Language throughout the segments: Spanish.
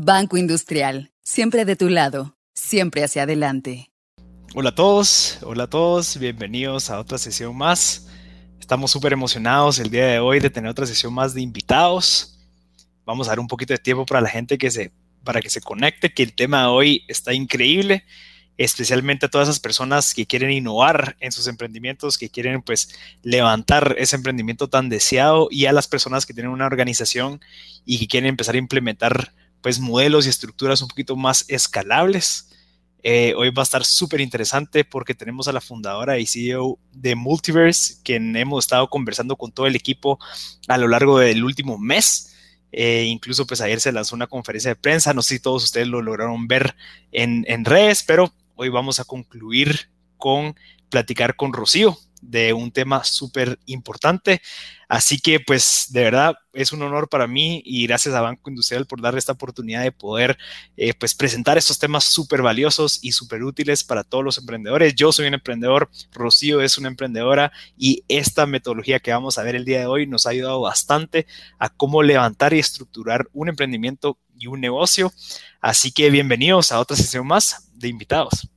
Banco Industrial, siempre de tu lado, siempre hacia adelante. Hola a todos, hola a todos, bienvenidos a otra sesión más. Estamos súper emocionados el día de hoy de tener otra sesión más de invitados. Vamos a dar un poquito de tiempo para la gente que se, para que se conecte, que el tema de hoy está increíble, especialmente a todas esas personas que quieren innovar en sus emprendimientos, que quieren pues levantar ese emprendimiento tan deseado y a las personas que tienen una organización y que quieren empezar a implementar pues modelos y estructuras un poquito más escalables. Eh, hoy va a estar súper interesante porque tenemos a la fundadora y CEO de Multiverse, quien hemos estado conversando con todo el equipo a lo largo del último mes. Eh, incluso pues ayer se lanzó una conferencia de prensa, no sé si todos ustedes lo lograron ver en, en redes, pero hoy vamos a concluir con platicar con Rocío de un tema súper importante. Así que pues de verdad es un honor para mí y gracias a Banco Industrial por darle esta oportunidad de poder eh, pues presentar estos temas súper valiosos y súper útiles para todos los emprendedores. Yo soy un emprendedor, Rocío es una emprendedora y esta metodología que vamos a ver el día de hoy nos ha ayudado bastante a cómo levantar y estructurar un emprendimiento y un negocio. Así que bienvenidos a otra sesión más de invitados.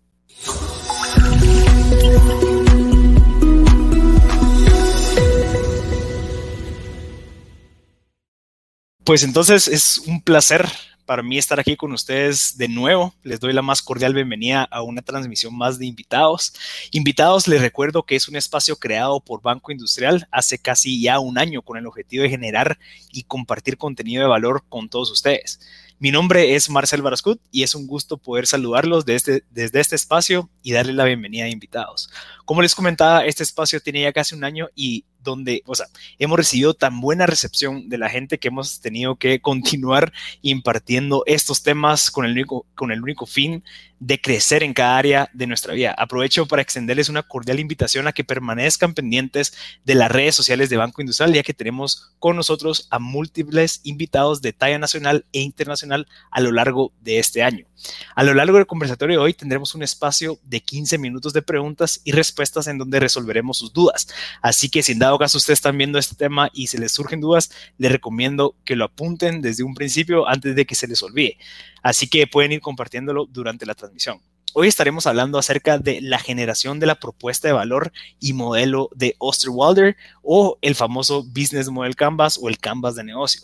Pues entonces es un placer para mí estar aquí con ustedes de nuevo. Les doy la más cordial bienvenida a una transmisión más de invitados. Invitados, les recuerdo que es un espacio creado por Banco Industrial hace casi ya un año con el objetivo de generar y compartir contenido de valor con todos ustedes. Mi nombre es Marcel Barascut y es un gusto poder saludarlos desde, desde este espacio y darles la bienvenida a invitados. Como les comentaba, este espacio tiene ya casi un año y donde, o sea, hemos recibido tan buena recepción de la gente que hemos tenido que continuar impartiendo estos temas con el único, con el único fin de crecer en cada área de nuestra vida. Aprovecho para extenderles una cordial invitación a que permanezcan pendientes de las redes sociales de Banco Industrial, ya que tenemos con nosotros a múltiples invitados de talla nacional e internacional a lo largo de este año. A lo largo del conversatorio de hoy tendremos un espacio de 15 minutos de preguntas y respuestas en donde resolveremos sus dudas. Así que si en dado caso ustedes están viendo este tema y se les surgen dudas, les recomiendo que lo apunten desde un principio antes de que se les olvide. Así que pueden ir compartiéndolo durante la transmisión. Hoy estaremos hablando acerca de la generación de la propuesta de valor y modelo de Osterwalder o el famoso Business Model Canvas o el Canvas de negocio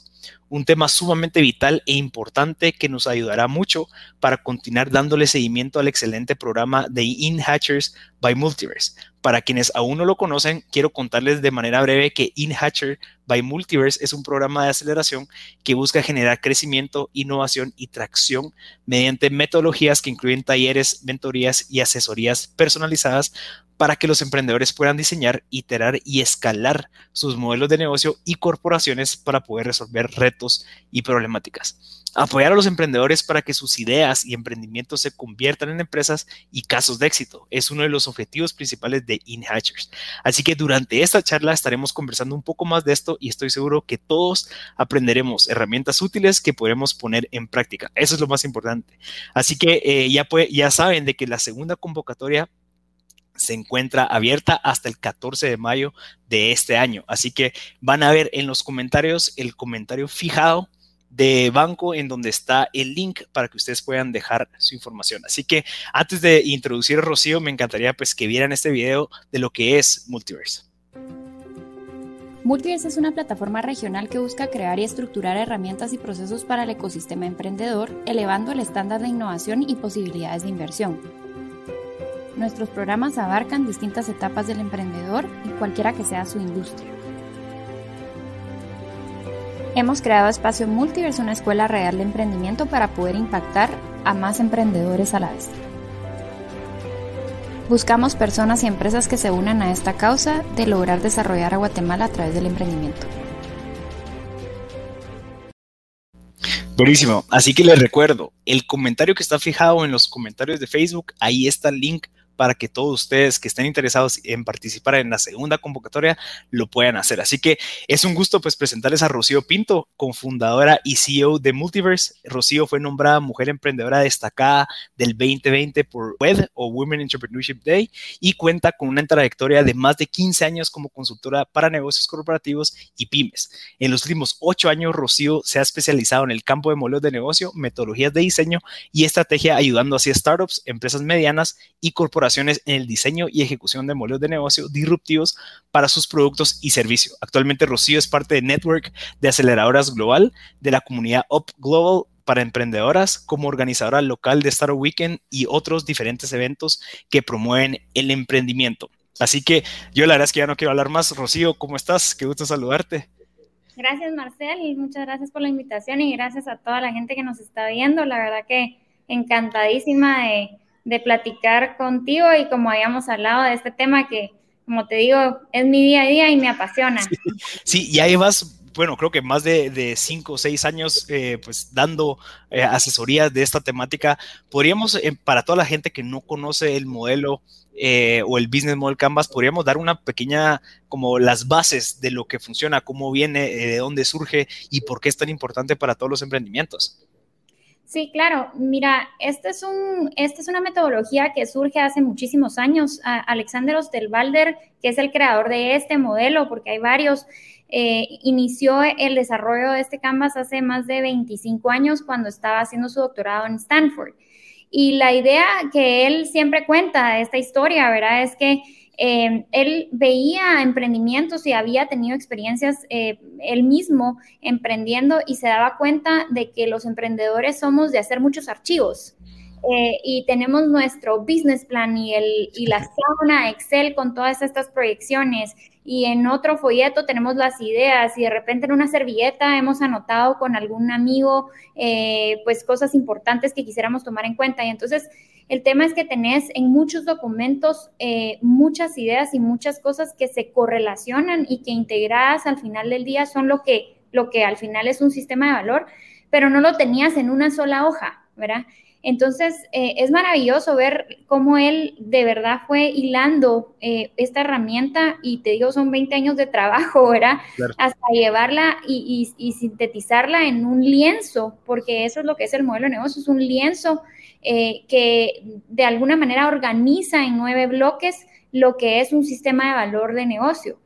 un tema sumamente vital e importante que nos ayudará mucho para continuar dándole seguimiento al excelente programa de InHatchers by Multiverse. Para quienes aún no lo conocen, quiero contarles de manera breve que InHatcher by Multiverse es un programa de aceleración que busca generar crecimiento, innovación y tracción mediante metodologías que incluyen talleres, mentorías y asesorías personalizadas para que los emprendedores puedan diseñar, iterar y escalar sus modelos de negocio y corporaciones para poder resolver retos y problemáticas. Apoyar a los emprendedores para que sus ideas y emprendimientos se conviertan en empresas y casos de éxito es uno de los objetivos principales de InHatchers. Así que durante esta charla estaremos conversando un poco más de esto y estoy seguro que todos aprenderemos herramientas útiles que podremos poner en práctica. Eso es lo más importante. Así que eh, ya, ya saben de que la segunda convocatoria se encuentra abierta hasta el 14 de mayo de este año. Así que van a ver en los comentarios el comentario fijado de banco en donde está el link para que ustedes puedan dejar su información. Así que antes de introducir a Rocío, me encantaría pues que vieran este video de lo que es Multiverse. Multiverse es una plataforma regional que busca crear y estructurar herramientas y procesos para el ecosistema emprendedor, elevando el estándar de innovación y posibilidades de inversión. Nuestros programas abarcan distintas etapas del emprendedor y cualquiera que sea su industria. Hemos creado Espacio Multiverse, una escuela real de emprendimiento para poder impactar a más emprendedores a la vez. Buscamos personas y empresas que se unan a esta causa de lograr desarrollar a Guatemala a través del emprendimiento. Buenísimo. Así que les recuerdo, el comentario que está fijado en los comentarios de Facebook, ahí está el link para que todos ustedes que estén interesados en participar en la segunda convocatoria lo puedan hacer. Así que es un gusto pues presentarles a Rocío Pinto, cofundadora y CEO de Multiverse. Rocío fue nombrada Mujer Emprendedora Destacada del 2020 por WED o Women Entrepreneurship Day y cuenta con una trayectoria de más de 15 años como consultora para negocios corporativos y pymes. En los últimos 8 años, Rocío se ha especializado en el campo de modelos de negocio, metodologías de diseño y estrategia, ayudando así a startups, empresas medianas y en el diseño y ejecución de modelos de negocio disruptivos para sus productos y servicios. Actualmente, Rocío es parte de Network de Aceleradoras Global de la comunidad Up Global para emprendedoras como organizadora local de Startup Weekend y otros diferentes eventos que promueven el emprendimiento. Así que yo la verdad es que ya no quiero hablar más. Rocío, ¿cómo estás? Qué gusto saludarte. Gracias, Marcel, y muchas gracias por la invitación y gracias a toda la gente que nos está viendo. La verdad que encantadísima de, platicar contigo y como habíamos hablado de este tema que, como te digo, es mi día a día y me apasiona. Sí, y ahí vas, bueno, creo que más de, cinco o seis años eh, pues dando eh, asesorías de esta temática. Podríamos, eh, para toda la gente que no conoce el modelo eh, o el Business Model Canvas, podríamos dar una pequeña, como las bases de lo que funciona, cómo viene, de dónde surge y por qué es tan importante para todos los emprendimientos. Sí, claro. Mira, este es un, esta es una metodología que surge hace muchísimos años. Alexander Osterwalder, que es el creador de este modelo, porque hay varios, eh, inició el desarrollo de este Canvas hace más de 25 años cuando estaba haciendo su doctorado en Stanford. Y la idea que él siempre cuenta de esta historia, ¿verdad? Es que eh, él veía emprendimientos y había tenido experiencias eh, él mismo emprendiendo y se daba cuenta de que los emprendedores somos de hacer muchos archivos. Eh, y tenemos nuestro business plan y, el, y la sauna Excel con todas estas proyecciones. Y en otro folleto tenemos las ideas y de repente en una servilleta hemos anotado con algún amigo eh, pues cosas importantes que quisiéramos tomar en cuenta. Y entonces el tema es que tenés en muchos documentos eh, muchas ideas y muchas cosas que se correlacionan y que integradas al final del día son lo que, lo que al final es un sistema de valor, pero no lo tenías en una sola hoja, ¿verdad? Entonces, eh, es maravilloso ver cómo él de verdad fue hilando eh, esta herramienta y te digo, son 20 años de trabajo, ¿verdad? Hasta llevarla y, sintetizarla en un lienzo, porque eso es lo que es el modelo de negocio, es un lienzo eh, que de alguna manera organiza en nueve bloques lo que es un sistema de valor de negocio.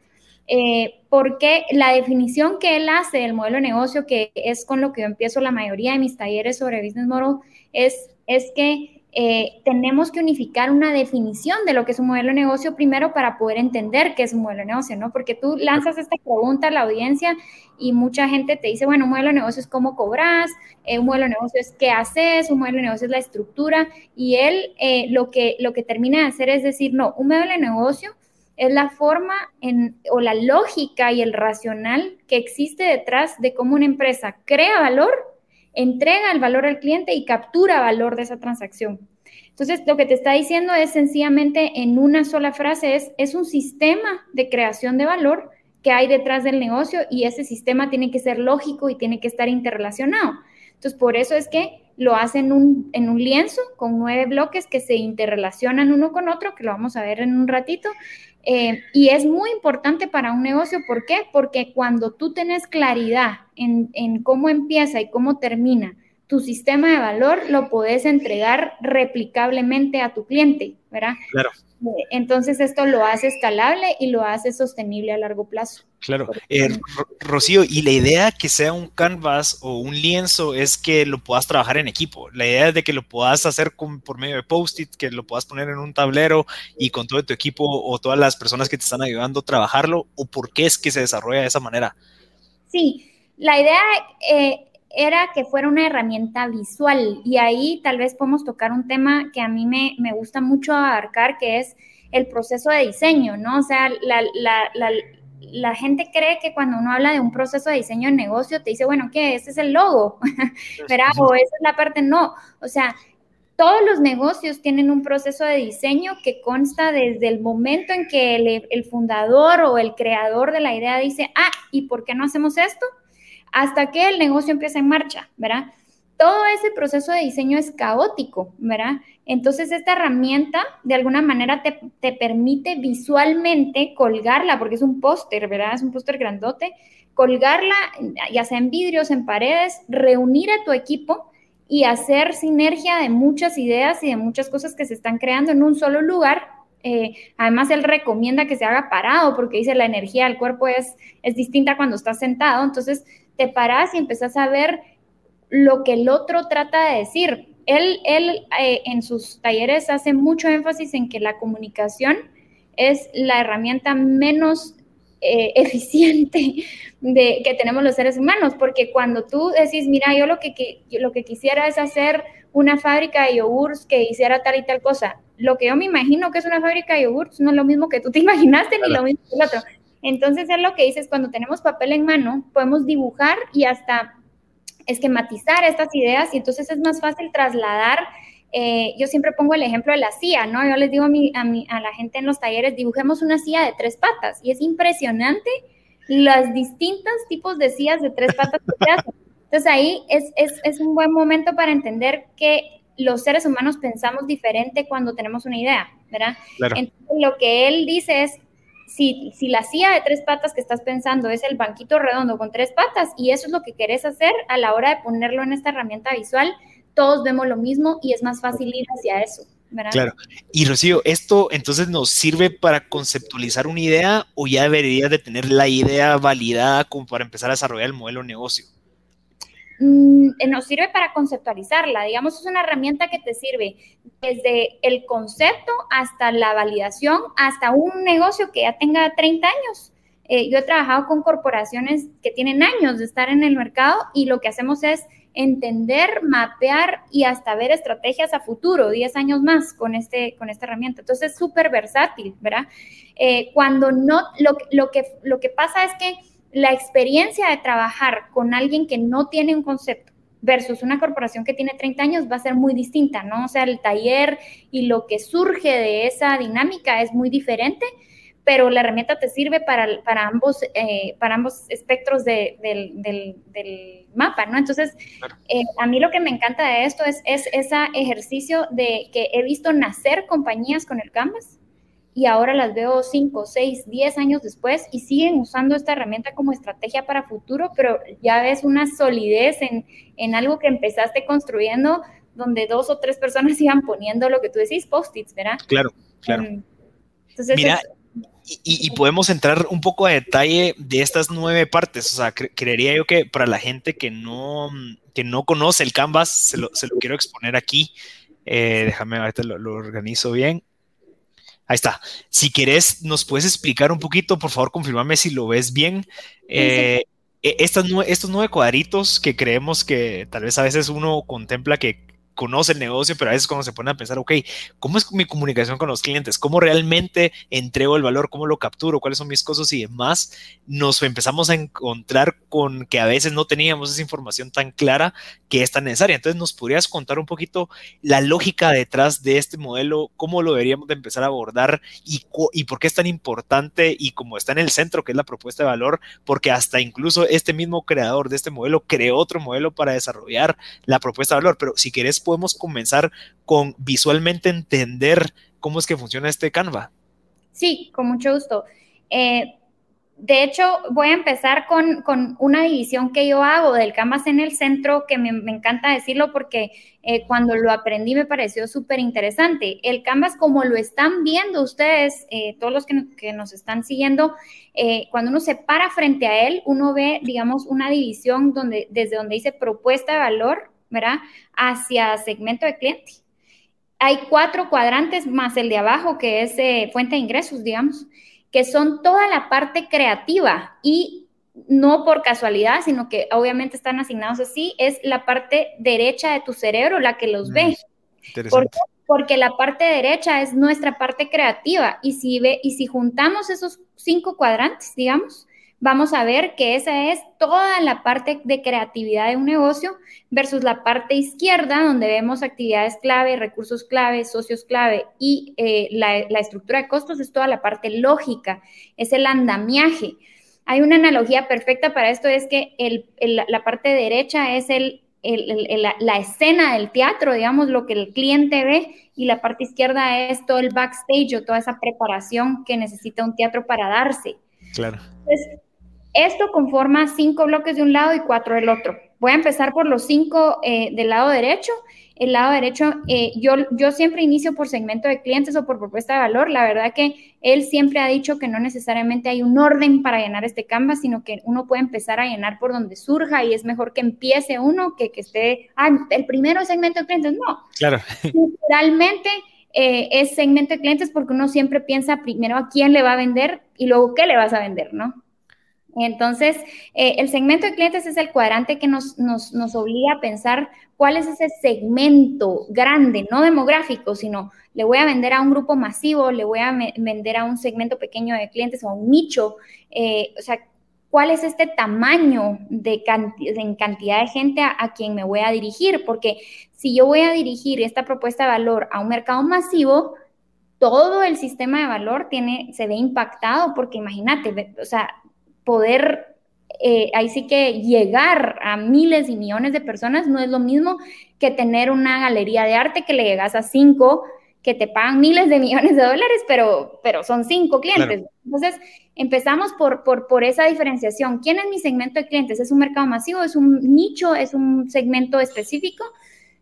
porque la definición que él hace del modelo de negocio, que es con lo que yo empiezo la mayoría de mis talleres sobre business model, es es que eh, tenemos que unificar una definición de lo que es un modelo de negocio primero para poder entender qué es un modelo de negocio, ¿no? Porque tú lanzas esta pregunta a la audiencia y mucha gente te dice, bueno, un modelo de negocio es cómo cobras, eh, un modelo de negocio es qué haces, un modelo de negocio es la estructura, y él eh, lo, que, lo que termina de hacer es decir, no, un modelo de negocio es la forma en, o la lógica y el racional que existe detrás de cómo una empresa crea valor entrega el valor al cliente y captura valor de esa transacción. Entonces, lo que te está diciendo es sencillamente en una sola frase, es, es un sistema de creación de valor que hay detrás del negocio y ese sistema tiene que ser lógico y tiene que estar interrelacionado. Entonces, por eso es que lo hacen en un, en un lienzo con nueve bloques que se interrelacionan uno con otro, que lo vamos a ver en un ratito, eh, y es muy importante para un negocio, ¿por qué? Porque cuando tú tienes claridad en, en, cómo empieza y cómo termina tu sistema de valor, lo puedes entregar replicablemente a tu cliente, ¿verdad? Claro. Entonces esto lo hace escalable y lo hace sostenible a largo plazo. Claro. Eh, Rocío, y la idea que sea un canvas o un lienzo es que lo puedas trabajar en equipo. La idea es de que lo puedas hacer por medio de post-it, que lo puedas poner en un tablero y con todo tu equipo o todas las personas que te están ayudando a trabajarlo, o por qué es que se desarrolla de esa manera. Sí, la idea eh, era que fuera una herramienta visual y ahí tal vez podemos tocar un tema que a mí me, me gusta mucho abarcar, que es el proceso de diseño, ¿no? O sea, la, la, la, la, gente cree que cuando uno habla de un proceso de diseño de negocio, te dice, bueno, ¿qué? Ese es el logo, ¿verdad? O esa es la parte, no. O sea, todos los negocios tienen un proceso de diseño que consta desde el momento en que el, el fundador o el creador de la idea dice, ah, ¿y por qué no hacemos esto? Hasta que el negocio empieza en marcha, ¿verdad? todo ese proceso de diseño es caótico, ¿verdad? Entonces esta herramienta de alguna manera te, te permite visualmente colgarla, porque es un póster, ¿verdad? Es un póster grandote, colgarla ya sea en vidrios, en paredes, reunir a tu equipo y hacer sinergia de muchas ideas y de muchas cosas que se están creando en un solo lugar. Eh, además, él recomienda que se haga parado porque dice la energía del cuerpo es, es distinta cuando estás sentado. Entonces, te paras y empezás a ver lo que el otro trata de decir. Él, él eh, en sus talleres hace mucho énfasis en que la comunicación es la herramienta menos eh, eficiente de, que tenemos los seres humanos, porque cuando tú decís, mira, yo lo que, lo que quisiera es hacer una fábrica de yogurts que hiciera tal y tal cosa, lo que yo me imagino que es una fábrica de yogurts no es lo mismo que tú te imaginaste ni lo mismo que el otro. Entonces, es lo que dices, cuando tenemos papel en mano, podemos dibujar y hasta esquematizar estas ideas y entonces es más fácil trasladar. Eh, yo siempre pongo el ejemplo de la silla, ¿no? Yo les digo a, mi, a, mi, a la gente en los talleres, dibujemos una silla de tres patas y es impresionante los distintos tipos de sillas de tres patas que se hacen. Entonces ahí es, es, es un buen momento para entender que los seres humanos pensamos diferente cuando tenemos una idea, ¿verdad? Entonces, lo que él dice es, si, si, la silla de tres patas que estás pensando es el banquito redondo con tres patas y eso es lo que querés hacer a la hora de ponerlo en esta herramienta visual, todos vemos lo mismo y es más fácil ir hacia eso. ¿verdad? Claro. Y Rocío, ¿esto entonces nos sirve para conceptualizar una idea o ya deberías de tener la idea validada como para empezar a desarrollar el modelo de negocio? Mm, eh, nos sirve para conceptualizarla. Digamos, es una herramienta que te sirve desde el concepto hasta la validación, hasta un negocio que ya tenga 30 años. Eh, yo he trabajado con corporaciones que tienen años de estar en el mercado y lo que hacemos es entender, mapear y hasta ver estrategias a futuro, 10 años más con, este, con esta herramienta. Entonces es súper versátil, ¿verdad? Eh, cuando no, lo, lo, que, lo que pasa es que la experiencia de trabajar con alguien que no tiene un concepto versus una corporación que tiene 30 años va a ser muy distinta, ¿no? O sea, el taller y lo que surge de esa dinámica es muy diferente, pero la herramienta te sirve para, para, ambos, eh, para ambos espectros del, mapa, ¿no? Entonces, eh, a mí lo que me encanta de esto es, es ese ejercicio de que he visto nacer compañías con el Canvas, y ahora las veo 5, 6, 10 años después y siguen usando esta herramienta como estrategia para futuro, pero ya ves una solidez en, en algo que empezaste construyendo donde dos o tres personas iban poniendo lo que tú decís, post-its, ¿verdad? Claro, claro. Mm. Entonces, Mira, y, y, podemos entrar un poco a detalle de estas nueve partes. O sea, creería yo que para la gente que no, que no conoce el Canvas, se lo, se lo quiero exponer aquí. Eh, déjame, ahorita lo, lo organizo bien. Ahí está. Si querés, nos puedes explicar un poquito, por favor, confirmame si lo ves bien. Eh, e, estas, estos nueve cuadritos que creemos que tal vez a veces uno contempla que conoce el negocio, pero a veces cuando se pone a pensar, ok, ¿cómo es mi comunicación con los clientes? ¿Cómo realmente entrego el valor? ¿Cómo lo capturo? ¿Cuáles son mis cosas y demás? Nos empezamos a encontrar con que a veces no teníamos esa información tan clara que es tan necesaria. Entonces, ¿nos podrías contar un poquito la lógica detrás de este modelo? ¿Cómo lo deberíamos de empezar a abordar y, por qué es tan importante y cómo está en el centro, que es la propuesta de valor? Porque hasta incluso este mismo creador de este modelo creó otro modelo para desarrollar la propuesta de valor. Pero si querés podemos comenzar con visualmente entender cómo es que funciona este Canva. Sí, con mucho gusto. Eh, de hecho, voy a empezar con, con, una división que yo hago del Canvas en el centro, que me, encanta decirlo porque eh, cuando lo aprendí me pareció súper interesante. El Canvas, como lo están viendo ustedes, eh, todos los que, que, nos están siguiendo, cuando uno se para frente a él, uno ve, digamos, una división donde, desde donde dice propuesta de valor ¿verdad? Hacia segmento de cliente. Hay cuatro cuadrantes más el de abajo, que es eh, fuente de ingresos, digamos, que son toda la parte creativa y no por casualidad, sino que obviamente están asignados así, es la parte derecha de tu cerebro la que los ve. Mm, porque, porque la parte derecha es nuestra parte creativa y si, ve, y si juntamos esos cinco cuadrantes, digamos, vamos a ver que esa es toda la parte de creatividad de un negocio versus la parte izquierda, donde vemos actividades clave, recursos clave, socios clave y eh, la, estructura de costos es toda la parte lógica, es el andamiaje. Hay una analogía perfecta para esto, es que la parte derecha es el la escena del teatro, digamos, lo que el cliente ve, y la parte izquierda es todo el backstage o toda esa preparación que necesita un teatro para darse. Claro. Entonces, esto conforma cinco bloques de un lado y cuatro del otro. Voy a empezar por los cinco eh, del lado derecho el lado derecho, eh, yo, yo siempre inicio por segmento de clientes o por propuesta de valor. La verdad que él siempre ha dicho que no necesariamente hay un orden para llenar este Canvas, sino que uno puede empezar a llenar por donde surja y es mejor que empiece uno que que esté, ah, el primero segmento de clientes. No. Claro. Naturalmente eh, es segmento de clientes porque uno siempre piensa primero a quién le va a vender y luego qué le vas a vender, ¿no? Entonces, eh, el segmento de clientes es el cuadrante que nos, nos, nos, obliga a pensar cuál es ese segmento grande, no demográfico, sino le voy a vender a un grupo masivo, le voy a vender a un segmento pequeño de clientes o a un nicho. Eh, o sea, cuál es este tamaño de, en cantidad de gente a, a quien me voy a dirigir, porque si yo voy a dirigir esta propuesta de valor a un mercado masivo, todo el sistema de valor tiene, se ve impactado, porque imagínate, o sea, poder, eh, ahí sí que llegar a miles y millones de personas no es lo mismo que tener una galería de arte que le llegas a cinco que te pagan miles de millones de dólares, pero, pero son cinco clientes. Entonces, empezamos por, por, por, esa diferenciación. ¿Quién es mi segmento de clientes? ¿Es un mercado masivo? ¿Es un nicho? ¿Es un segmento específico?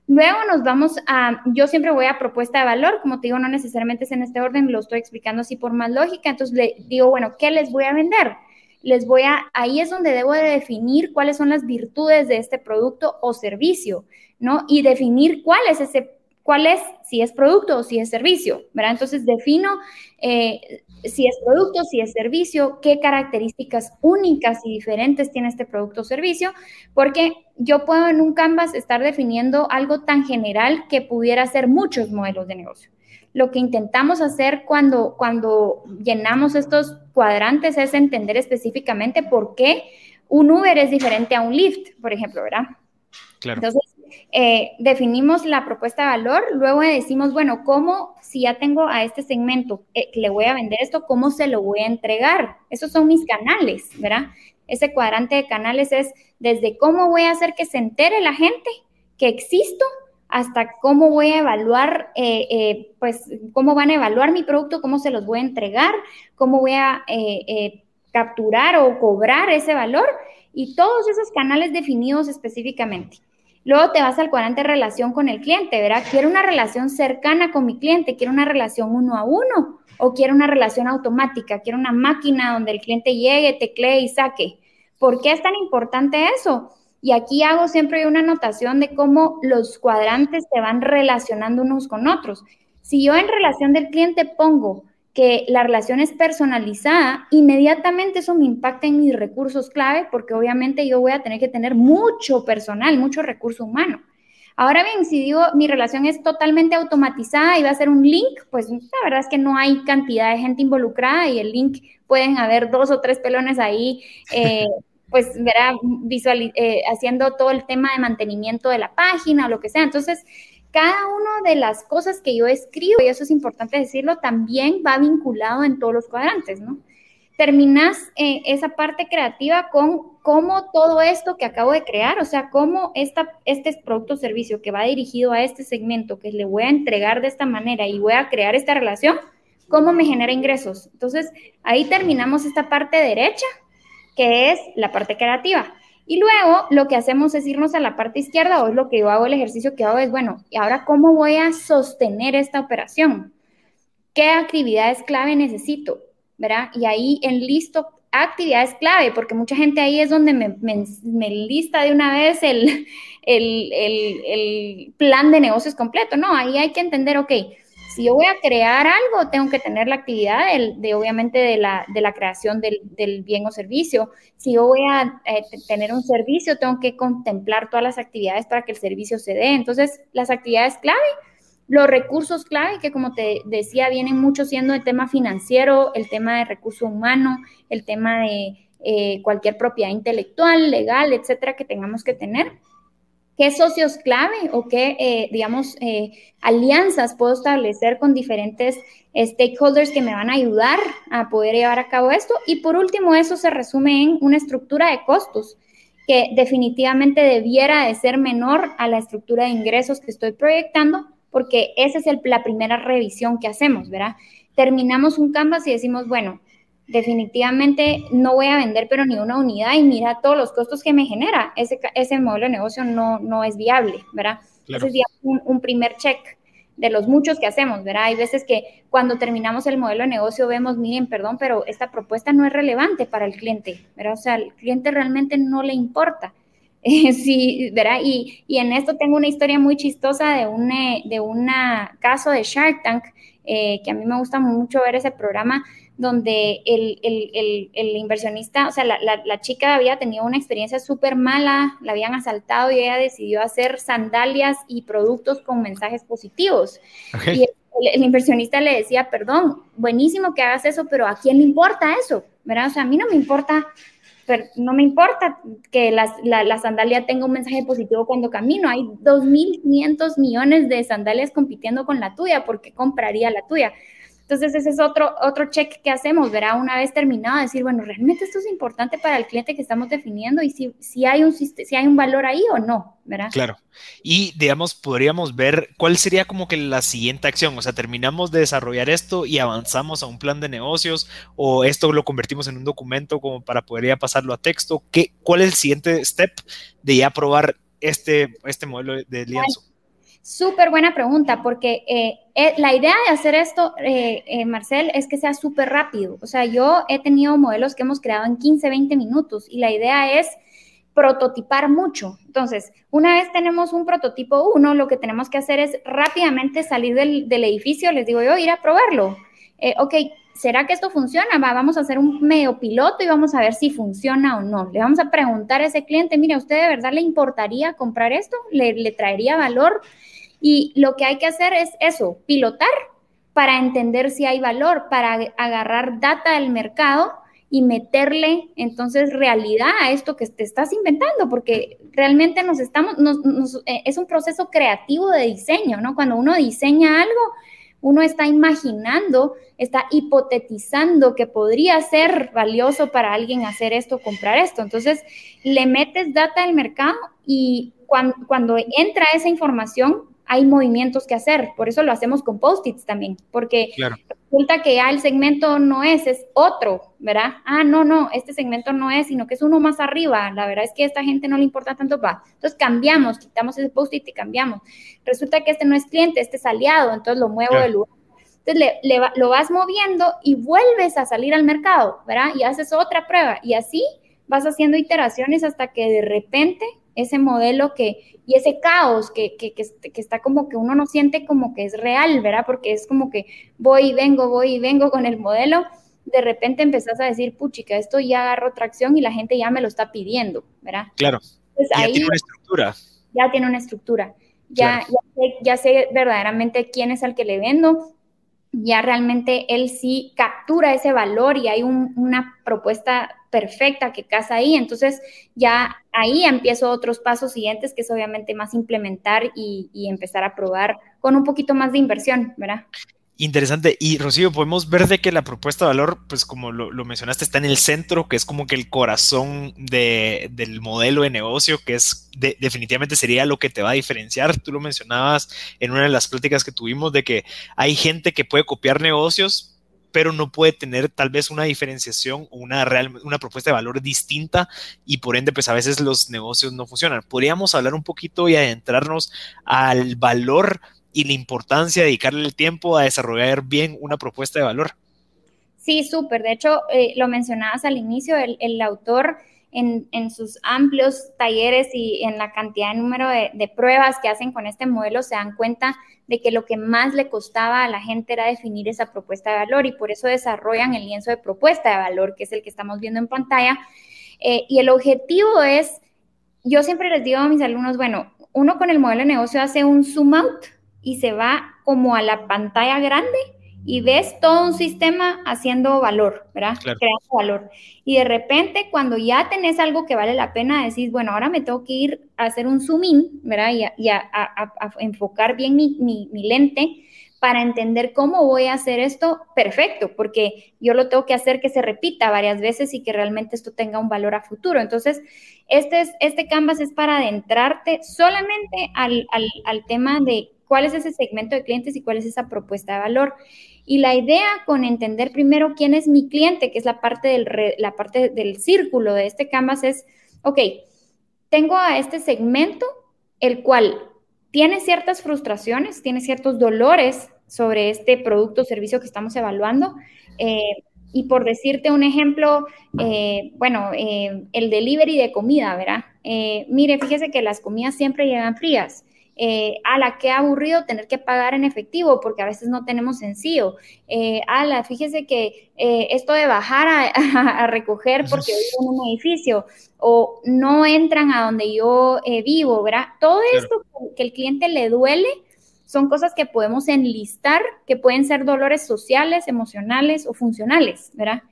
Luego nos vamos a, yo siempre voy a propuesta de valor, como te digo, no necesariamente es en este orden, lo estoy explicando así por más lógica, entonces le digo, bueno, ¿qué les voy a vender? Les voy a, ahí es donde debo de definir cuáles son las virtudes de este producto o servicio, ¿no? Y definir cuál es ese, cuál es, si es producto o si es servicio, ¿verdad? Entonces defino eh, si es producto, si es servicio, qué características únicas y diferentes tiene este producto o servicio, porque yo puedo en un Canvas estar definiendo algo tan general que pudiera ser muchos modelos de negocio. Lo que intentamos hacer cuando, cuando llenamos estos cuadrantes es entender específicamente por qué un Uber es diferente a un Lyft, por ejemplo, ¿verdad? Claro. Entonces, eh, definimos la propuesta de valor, luego decimos, bueno, ¿cómo, si ya tengo a este segmento eh, le voy a vender esto, cómo se lo voy a entregar? Esos son mis canales, ¿verdad? Ese cuadrante de canales es desde cómo voy a hacer que se entere la gente que existo hasta cómo voy a evaluar, eh, eh, pues, cómo van a evaluar mi producto, cómo se los voy a entregar, cómo voy a eh, capturar o cobrar ese valor y todos esos canales definidos específicamente. Luego te vas al cuadrante relación con el cliente, ¿verdad? Quiero una relación cercana con mi cliente, quiero una relación uno a uno o quiero una relación automática, quiero una máquina donde el cliente llegue, teclee y saque. ¿Por qué es tan importante eso? Y aquí hago siempre una anotación de cómo los cuadrantes se van relacionando unos con otros. Si yo en relación del cliente pongo que la relación es personalizada, inmediatamente eso me impacta en mis recursos clave porque obviamente yo voy a tener que tener mucho personal, mucho recurso humano. Ahora bien, si digo mi relación es totalmente automatizada y va a ser un link, pues la verdad es que no hay cantidad de gente involucrada y el link pueden haber dos o tres pelones ahí eh, pues verá visual, eh, haciendo todo el tema de mantenimiento de la página o lo que sea. Entonces, cada una de las cosas que yo escribo, y eso es importante decirlo, también va vinculado en todos los cuadrantes, ¿no? Terminas eh, esa parte creativa con cómo todo esto que acabo de crear, o sea, cómo esta, este producto o servicio que va dirigido a este segmento, que le voy a entregar de esta manera y voy a crear esta relación, cómo me genera ingresos. Entonces, ahí terminamos esta parte derecha que es la parte creativa. Y luego lo que hacemos es irnos a la parte izquierda, o es lo que yo hago, el ejercicio que hago es, bueno, ¿y ahora cómo voy a sostener esta operación? ¿Qué actividades clave necesito? ¿Verdad? Y ahí en listo actividades clave, porque mucha gente ahí es donde me, me, lista de una vez el, el, el, el plan de negocios completo. No, ahí hay que entender, ok, si yo voy a crear algo, tengo que tener la actividad de, obviamente de la, de la creación del, del, bien o servicio. Si yo voy a eh, tener un servicio, tengo que contemplar todas las actividades para que el servicio se dé. Entonces, las actividades clave, los recursos clave, que como te decía, vienen mucho siendo el tema financiero, el tema de recurso humano, el tema de eh, cualquier propiedad intelectual, legal, etcétera, que tengamos que tener qué socios clave o qué, eh, digamos, eh, alianzas puedo establecer con diferentes stakeholders que me van a ayudar a poder llevar a cabo esto. Y por último, eso se resume en una estructura de costos que definitivamente debiera de ser menor a la estructura de ingresos que estoy proyectando, porque esa es la primera revisión que hacemos, ¿verdad? Terminamos un canvas y decimos, bueno, definitivamente no voy a vender pero ni una unidad y mira todos los costos que me genera. Ese, ese modelo de negocio no, no es viable, ¿verdad? Ese es un, un, primer check de los muchos que hacemos, ¿verdad? Hay veces que cuando terminamos el modelo de negocio vemos, miren, perdón, pero esta propuesta no es relevante para el cliente, ¿verdad? O sea, al cliente realmente no le importa. sí, ¿verdad? Y, y, en esto tengo una historia muy chistosa de un de una caso de Shark Tank, eh, que a mí me gusta mucho ver ese programa, donde el, el, el, inversionista, o sea, la, la, chica había tenido una experiencia súper mala, la habían asaltado y ella decidió hacer sandalias y productos con mensajes positivos. Y el, inversionista le decía, perdón, buenísimo que hagas eso, pero ¿a quién le importa eso? ¿Verdad? O sea, a mí no me importa, pero no me importa que la, la sandalia tenga un mensaje positivo cuando camino. Hay 2.500 millones de sandalias compitiendo con la tuya, ¿por qué compraría la tuya? Entonces, ese es otro, otro check que hacemos, verá, una vez terminado, decir, bueno, realmente esto es importante para el cliente que estamos definiendo y si, si, hay, un, si hay un valor ahí o no, ¿verdad? Claro. Y, digamos, podríamos ver cuál sería como que la siguiente acción, o sea, terminamos de desarrollar esto y avanzamos a un plan de negocios o esto lo convertimos en un documento como para poder ya pasarlo a texto. ¿Qué, ¿Cuál es el siguiente step de ya probar este, este modelo de lienzo? Súper buena pregunta, porque eh, eh, la idea de hacer esto, eh, Marcel, es que sea súper rápido. O sea, yo he tenido modelos que hemos creado en 15, 20 minutos y la idea es prototipar mucho. Entonces, una vez tenemos un prototipo uno, lo que tenemos que hacer es rápidamente salir del, edificio, les digo yo, ir a probarlo. ok, ¿será que esto funciona? vamos a hacer un medio piloto y vamos a ver si funciona o no. Le vamos a preguntar a ese cliente, mire, ¿a usted de verdad le importaría comprar esto? ¿Le, traería valor? Y lo que hay que hacer es eso, pilotar para entender si hay valor, para agarrar data del mercado y meterle entonces realidad a esto que te estás inventando, porque realmente nos estamos, eh, es un proceso creativo de diseño, ¿no? Cuando uno diseña algo, uno está imaginando, está hipotetizando que podría ser valioso para alguien hacer esto, comprar esto. Entonces, le metes data del mercado y cuando entra esa información, hay movimientos que hacer. Por eso lo hacemos con post-its también, porque resulta que ya el segmento no es, es otro, ¿verdad? Ah, no, no, este segmento no es, sino que es uno más arriba. La verdad es que a esta gente no le importa tanto, va. Entonces cambiamos, quitamos ese post-it y cambiamos. Resulta que este no es cliente, este es aliado, entonces lo muevo de lugar. Entonces le, lo vas moviendo y vuelves a salir al mercado, ¿verdad? Y haces otra prueba y así vas haciendo iteraciones hasta que de repente ese modelo que, y ese caos que, que, que, está como que uno no siente como que es real, ¿verdad? Porque es como que voy y vengo, voy y vengo con el modelo, de repente empezás a decir, puchica, esto ya agarró tracción y la gente ya me lo está pidiendo, ¿verdad? Claro. ya tiene una estructura. Ya tiene una estructura. Ya, ya, sé, ya sé verdaderamente quién es al que le vendo, ya realmente él sí captura ese valor y hay una propuesta perfecta que casa ahí. Entonces ya ahí empiezo otros pasos siguientes, que es obviamente más implementar y, y empezar a probar con un poquito más de inversión, ¿verdad? Interesante. Y Rocío, podemos ver de que la propuesta de valor, pues como lo, mencionaste, está en el centro, que es como que el corazón de, del modelo de negocio, que es definitivamente sería lo que te va a diferenciar. Tú lo mencionabas en una de las pláticas que tuvimos de que hay gente que puede copiar negocios, pero no puede tener tal vez una diferenciación o una, real, una propuesta de valor distinta y por ende pues a veces los negocios no funcionan. Podríamos hablar un poquito y adentrarnos al valor y la importancia de dedicarle el tiempo a desarrollar bien una propuesta de valor. Sí, súper. De hecho, eh, lo mencionabas al inicio, el, autor en, sus amplios talleres y en la cantidad de número de, pruebas que hacen con este modelo se dan cuenta de que lo que más le costaba a la gente era definir esa propuesta de valor y por eso desarrollan el lienzo de propuesta de valor, que es el que estamos viendo en pantalla. Eh, y el objetivo es, yo siempre les digo a mis alumnos, bueno, uno con el modelo de negocio hace un zoom out y se va como a la pantalla grande y ves todo un sistema haciendo valor, ¿verdad? Creando valor. Y de repente, cuando ya tenés algo que vale la pena, decís, bueno, ahora me tengo que ir a hacer un zoom in, ¿verdad? Y a, enfocar bien mi, mi, lente para entender cómo voy a hacer esto perfecto, porque yo lo tengo que hacer que se repita varias veces y que realmente esto tenga un valor a futuro. Entonces, este, es, este Canvas es para adentrarte solamente al, al tema de cuál es ese segmento de clientes y cuál es esa propuesta de valor. Y la idea con entender primero quién es mi cliente, que es la parte del, la parte del círculo de este canvas, es, ok, tengo a este segmento, el cual tiene ciertas frustraciones, tiene ciertos dolores sobre este producto o servicio que estamos evaluando. Eh, y por decirte un ejemplo, eh, bueno, eh, el delivery de comida, ¿verdad? mire, fíjese que las comidas siempre llegan frías eh, la que aburrido tener que pagar en efectivo porque a veces no tenemos sencillo. Eh, la fíjese que eh, esto de bajar a, recoger porque vivo en un edificio o no entran a donde yo eh, vivo, ¿verdad? Todo esto que el cliente le duele son cosas que podemos enlistar, que pueden ser dolores sociales, emocionales o funcionales, ¿verdad?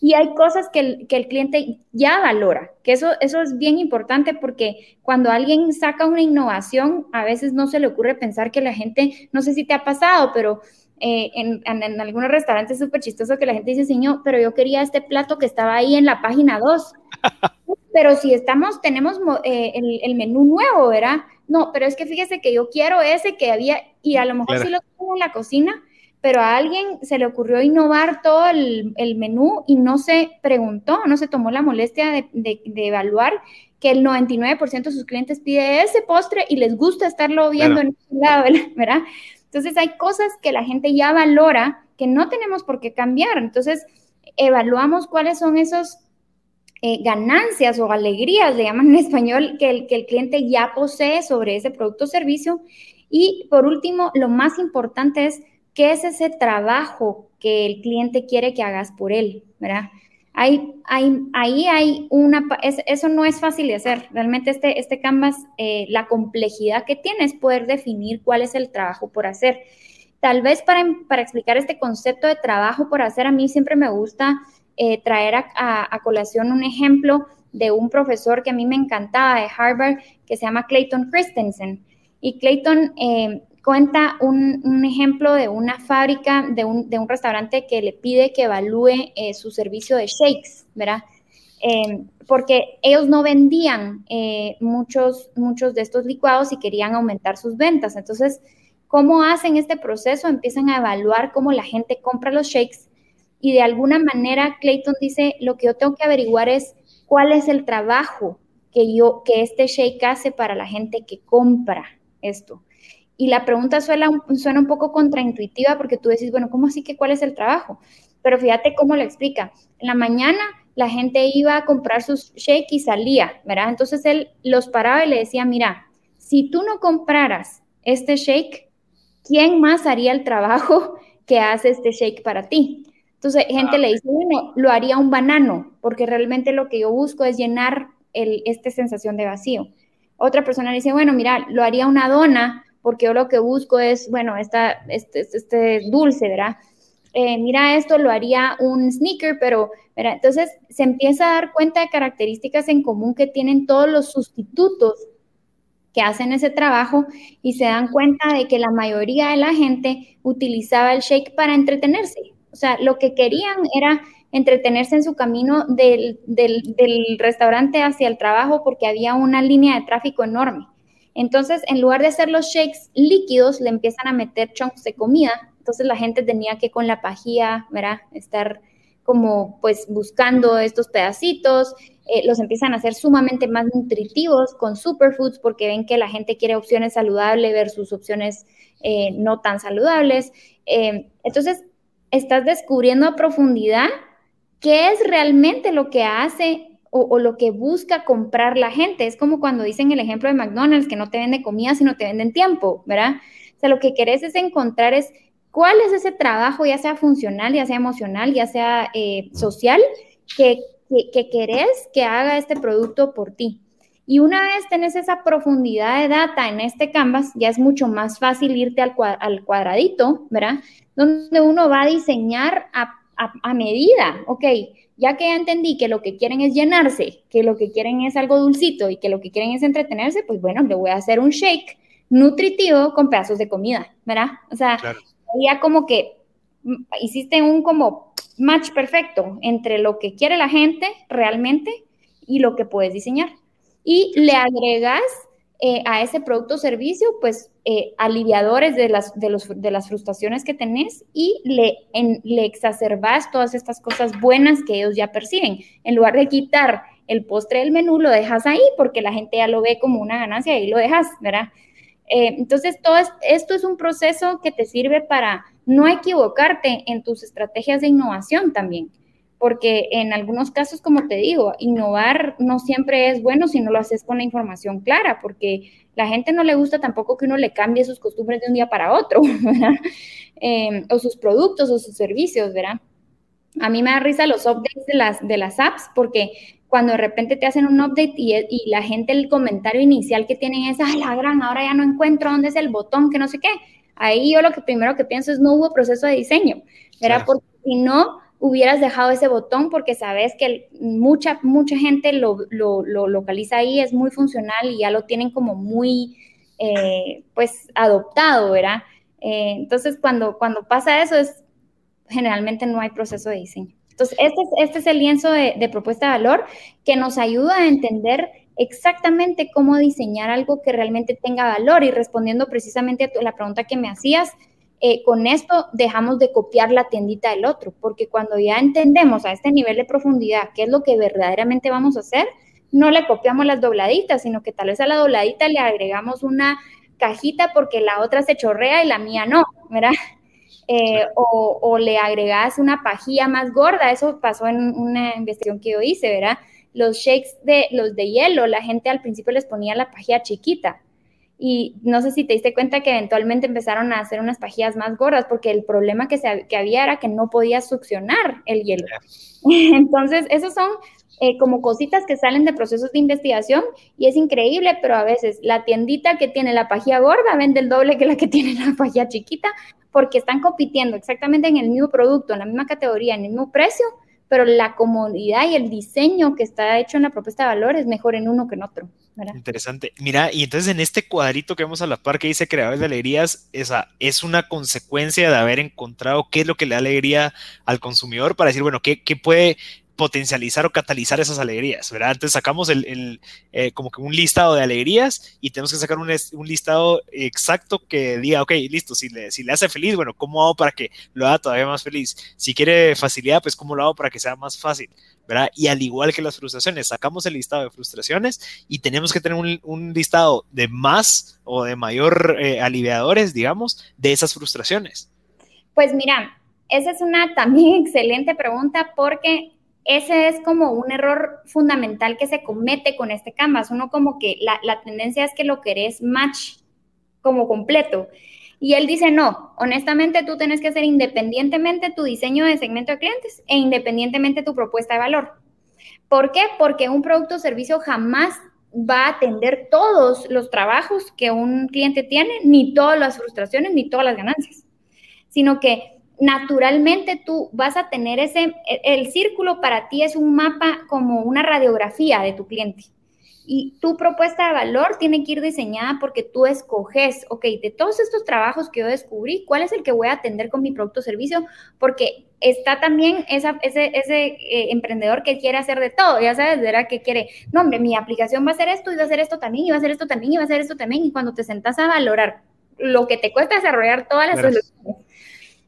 Y hay cosas que el, que el, cliente ya valora, que eso, eso es bien importante porque cuando alguien saca una innovación, a veces no se le ocurre pensar que la gente, no sé si te ha pasado, pero eh, en, en, algunos restaurantes es súper chistoso que la gente dice, señor, pero yo quería este plato que estaba ahí en la página 2. pero si estamos, tenemos eh, el, el, menú nuevo, ¿verdad? No, pero es que fíjese que yo quiero ese que había, y a lo mejor sí lo tengo en la cocina, pero a alguien se le ocurrió innovar todo el, menú y no se preguntó, no se tomó la molestia de, evaluar que el 99% de sus clientes pide ese postre y les gusta estarlo viendo en ese lado, ¿verdad? Entonces hay cosas que la gente ya valora que no tenemos por qué cambiar. Entonces evaluamos cuáles son esos eh, ganancias o alegrías, le llaman en español, que el, que el cliente ya posee sobre ese producto o servicio. Y por último, lo más importante es ¿Qué es ese trabajo que el cliente quiere que hagas por él? ¿Verdad? Ahí, hay una, eso no es fácil de hacer. Realmente este, este Canvas, eh, la complejidad que tiene es poder definir cuál es el trabajo por hacer. Tal vez para, para explicar este concepto de trabajo por hacer, a mí siempre me gusta eh, traer a, colación un ejemplo de un profesor que a mí me encantaba de Harvard, que se llama Clayton Christensen. Y Clayton eh, cuenta un, ejemplo de una fábrica, de un, restaurante que le pide que evalúe eh, su servicio de shakes, ¿verdad? Em, porque ellos no vendían eh, muchos, muchos de estos licuados y querían aumentar sus ventas. Entonces, ¿cómo hacen este proceso? Empiezan a evaluar cómo la gente compra los shakes y de alguna manera Clayton dice, lo que yo tengo que averiguar es cuál es el trabajo que yo, que este shake hace para la gente que compra esto. Y la pregunta suena, suena un poco contraintuitiva porque tú decís, bueno, ¿cómo así que cuál es el trabajo? Pero fíjate cómo lo explica. En la mañana la gente iba a comprar sus shake y salía, ¿verdad? Entonces él los paraba y le decía, mira, si tú no compraras este shake, ¿quién más haría el trabajo que hace este shake para ti? Entonces, gente le dice, bueno, lo haría un banano, porque realmente lo que yo busco es llenar el, esta sensación de vacío. Otra persona le dice, bueno, mira, lo haría una dona, porque yo lo que busco es, bueno, esta, este, este, este dulce, ¿verdad? Eh, mira, esto lo haría un sneaker, pero, ¿verdad? Entonces se empieza a dar cuenta de características en común que tienen todos los sustitutos que hacen ese trabajo y se dan cuenta de que la mayoría de la gente utilizaba el shake para entretenerse. O sea, lo que querían era entretenerse en su camino del, del, del restaurante hacia el trabajo porque había una línea de tráfico enorme. Entonces, en lugar de hacer los shakes líquidos, le empiezan a meter chunks de comida. Entonces, la gente tenía que con la pajilla, ¿verdad? Estar como pues buscando estos pedacitos, eh, los empiezan a hacer sumamente más nutritivos con superfoods porque ven que la gente quiere opciones saludables versus opciones eh, no tan saludables. Eh, entonces, estás descubriendo a profundidad qué es realmente lo que hace o, lo que busca comprar la gente. Es como cuando dicen el ejemplo de McDonald's, que no te vende comida, sino te venden tiempo, ¿verdad? O sea, lo que querés es encontrar es cuál es ese trabajo, ya sea funcional, ya sea emocional, ya sea eh, social, que, que, querés que haga este producto por ti. Y una vez tenés esa profundidad de data en este canvas, ya es mucho más fácil irte al, al cuadradito, ¿verdad? Donde uno va a diseñar a, a, a medida, ok, ya que ya entendí que lo que quieren es llenarse, que lo que quieren es algo dulcito y que lo que quieren es entretenerse, pues bueno, le voy a hacer un shake nutritivo con pedazos de comida, ¿verdad? O sea, ya como que hiciste un como match perfecto entre lo que quiere la gente realmente y lo que puedes diseñar. Y le agregas eh, a ese producto o servicio, pues, eh, aliviadores de las, de, los, de las frustraciones que tenés y le, en, le exacerbas todas estas cosas buenas que ellos ya perciben. En lugar de quitar el postre del menú, lo dejas ahí porque la gente ya lo ve como una ganancia y lo dejas, ¿verdad? Eh, entonces, todo esto es un proceso que te sirve para no equivocarte en tus estrategias de innovación también porque en algunos casos, como te digo, innovar no siempre es bueno si no lo haces con la información clara, porque la gente no le gusta tampoco que uno le cambie sus costumbres de un día para otro, ¿verdad? Em, o sus productos o sus servicios, ¿verdad? A mí me da risa los updates de las, de las apps, porque cuando de repente te hacen un update y, y la gente, el comentario inicial que tienen es, ay, la gran, ahora ya no encuentro dónde es el botón, que no sé qué. Ahí yo lo que primero que pienso es, no hubo proceso de diseño, ¿verdad? Porque si no, hubieras dejado ese botón porque sabes que mucha, mucha gente lo, localiza ahí, es muy funcional y ya lo tienen como muy, eh, pues, adoptado, ¿verdad? Eh, entonces, cuando, cuando pasa eso, es generalmente no hay proceso de diseño. Entonces, este es, este es el lienzo de propuesta de valor que nos ayuda a entender exactamente cómo diseñar algo que realmente tenga valor y respondiendo precisamente a la pregunta que me hacías, eh, con esto dejamos de copiar la tiendita del otro, porque cuando ya entendemos a este nivel de profundidad qué es lo que verdaderamente vamos a hacer, no le copiamos las dobladitas, sino que tal vez a la dobladita le agregamos una cajita porque la otra se chorrea y la mía no, ¿verdad? Eh, o, le agregas una pajilla más gorda, eso pasó en una investigación que yo hice, ¿verdad? Los shakes de los de hielo, la gente al principio les ponía la pajilla chiquita, y no sé si te diste cuenta que eventualmente empezaron a hacer unas pajillas más gordas porque el problema que, se, que había era que no podía succionar el hielo. Entonces, esos son eh, como cositas que salen de procesos de investigación y es increíble, pero a veces la tiendita que tiene la pajilla gorda vende el doble que la que tiene la pajilla chiquita porque están compitiendo exactamente en el mismo producto, en la misma categoría, en el mismo precio, pero la comodidad y el diseño que está hecho en la propuesta de valor es mejor en uno que en otro. Interesante. Mira, y entonces en este cuadrito que vemos a la par que dice creadores de alegrías, esa es una consecuencia de haber encontrado qué es lo que le da alegría al consumidor para decir, bueno, qué, qué puede potencializar o catalizar esas alegrías, ¿verdad? Entonces sacamos el, eh, como que un listado de alegrías y tenemos que sacar un, listado exacto que diga, ok, listo, si le, si le hace feliz, bueno, ¿cómo hago para que lo haga todavía más feliz? Si quiere facilidad, pues ¿cómo lo hago para que sea más fácil? ¿verdad? Y al igual que las frustraciones, sacamos el listado de frustraciones y tenemos que tener un, listado de más o de mayor eh, aliviadores, digamos, de esas frustraciones. Pues mira, esa es una también excelente pregunta porque ese es como un error fundamental que se comete con este canvas. Uno como que la, tendencia es que lo querés match como completo. Y él dice, no, honestamente tú tienes que hacer independientemente tu diseño de segmento de clientes e independientemente tu propuesta de valor. ¿Por qué? Porque un producto o servicio jamás va a atender todos los trabajos que un cliente tiene, ni todas las frustraciones, ni todas las ganancias, sino que naturalmente tú vas a tener ese, el círculo para ti es un mapa como una radiografía de tu cliente. Y tu propuesta de valor tiene que ir diseñada porque tú escoges, ok, de todos estos trabajos que yo descubrí, ¿cuál es el que voy a atender con mi producto o servicio? Porque está también esa, ese, ese eh, emprendedor que quiere hacer de todo, ya sabes, verá que quiere, no, hombre, mi aplicación va a hacer esto y va a hacer esto también, y va a hacer esto también, y va a hacer esto también, y cuando te sentas a valorar lo que te cuesta desarrollar todas las soluciones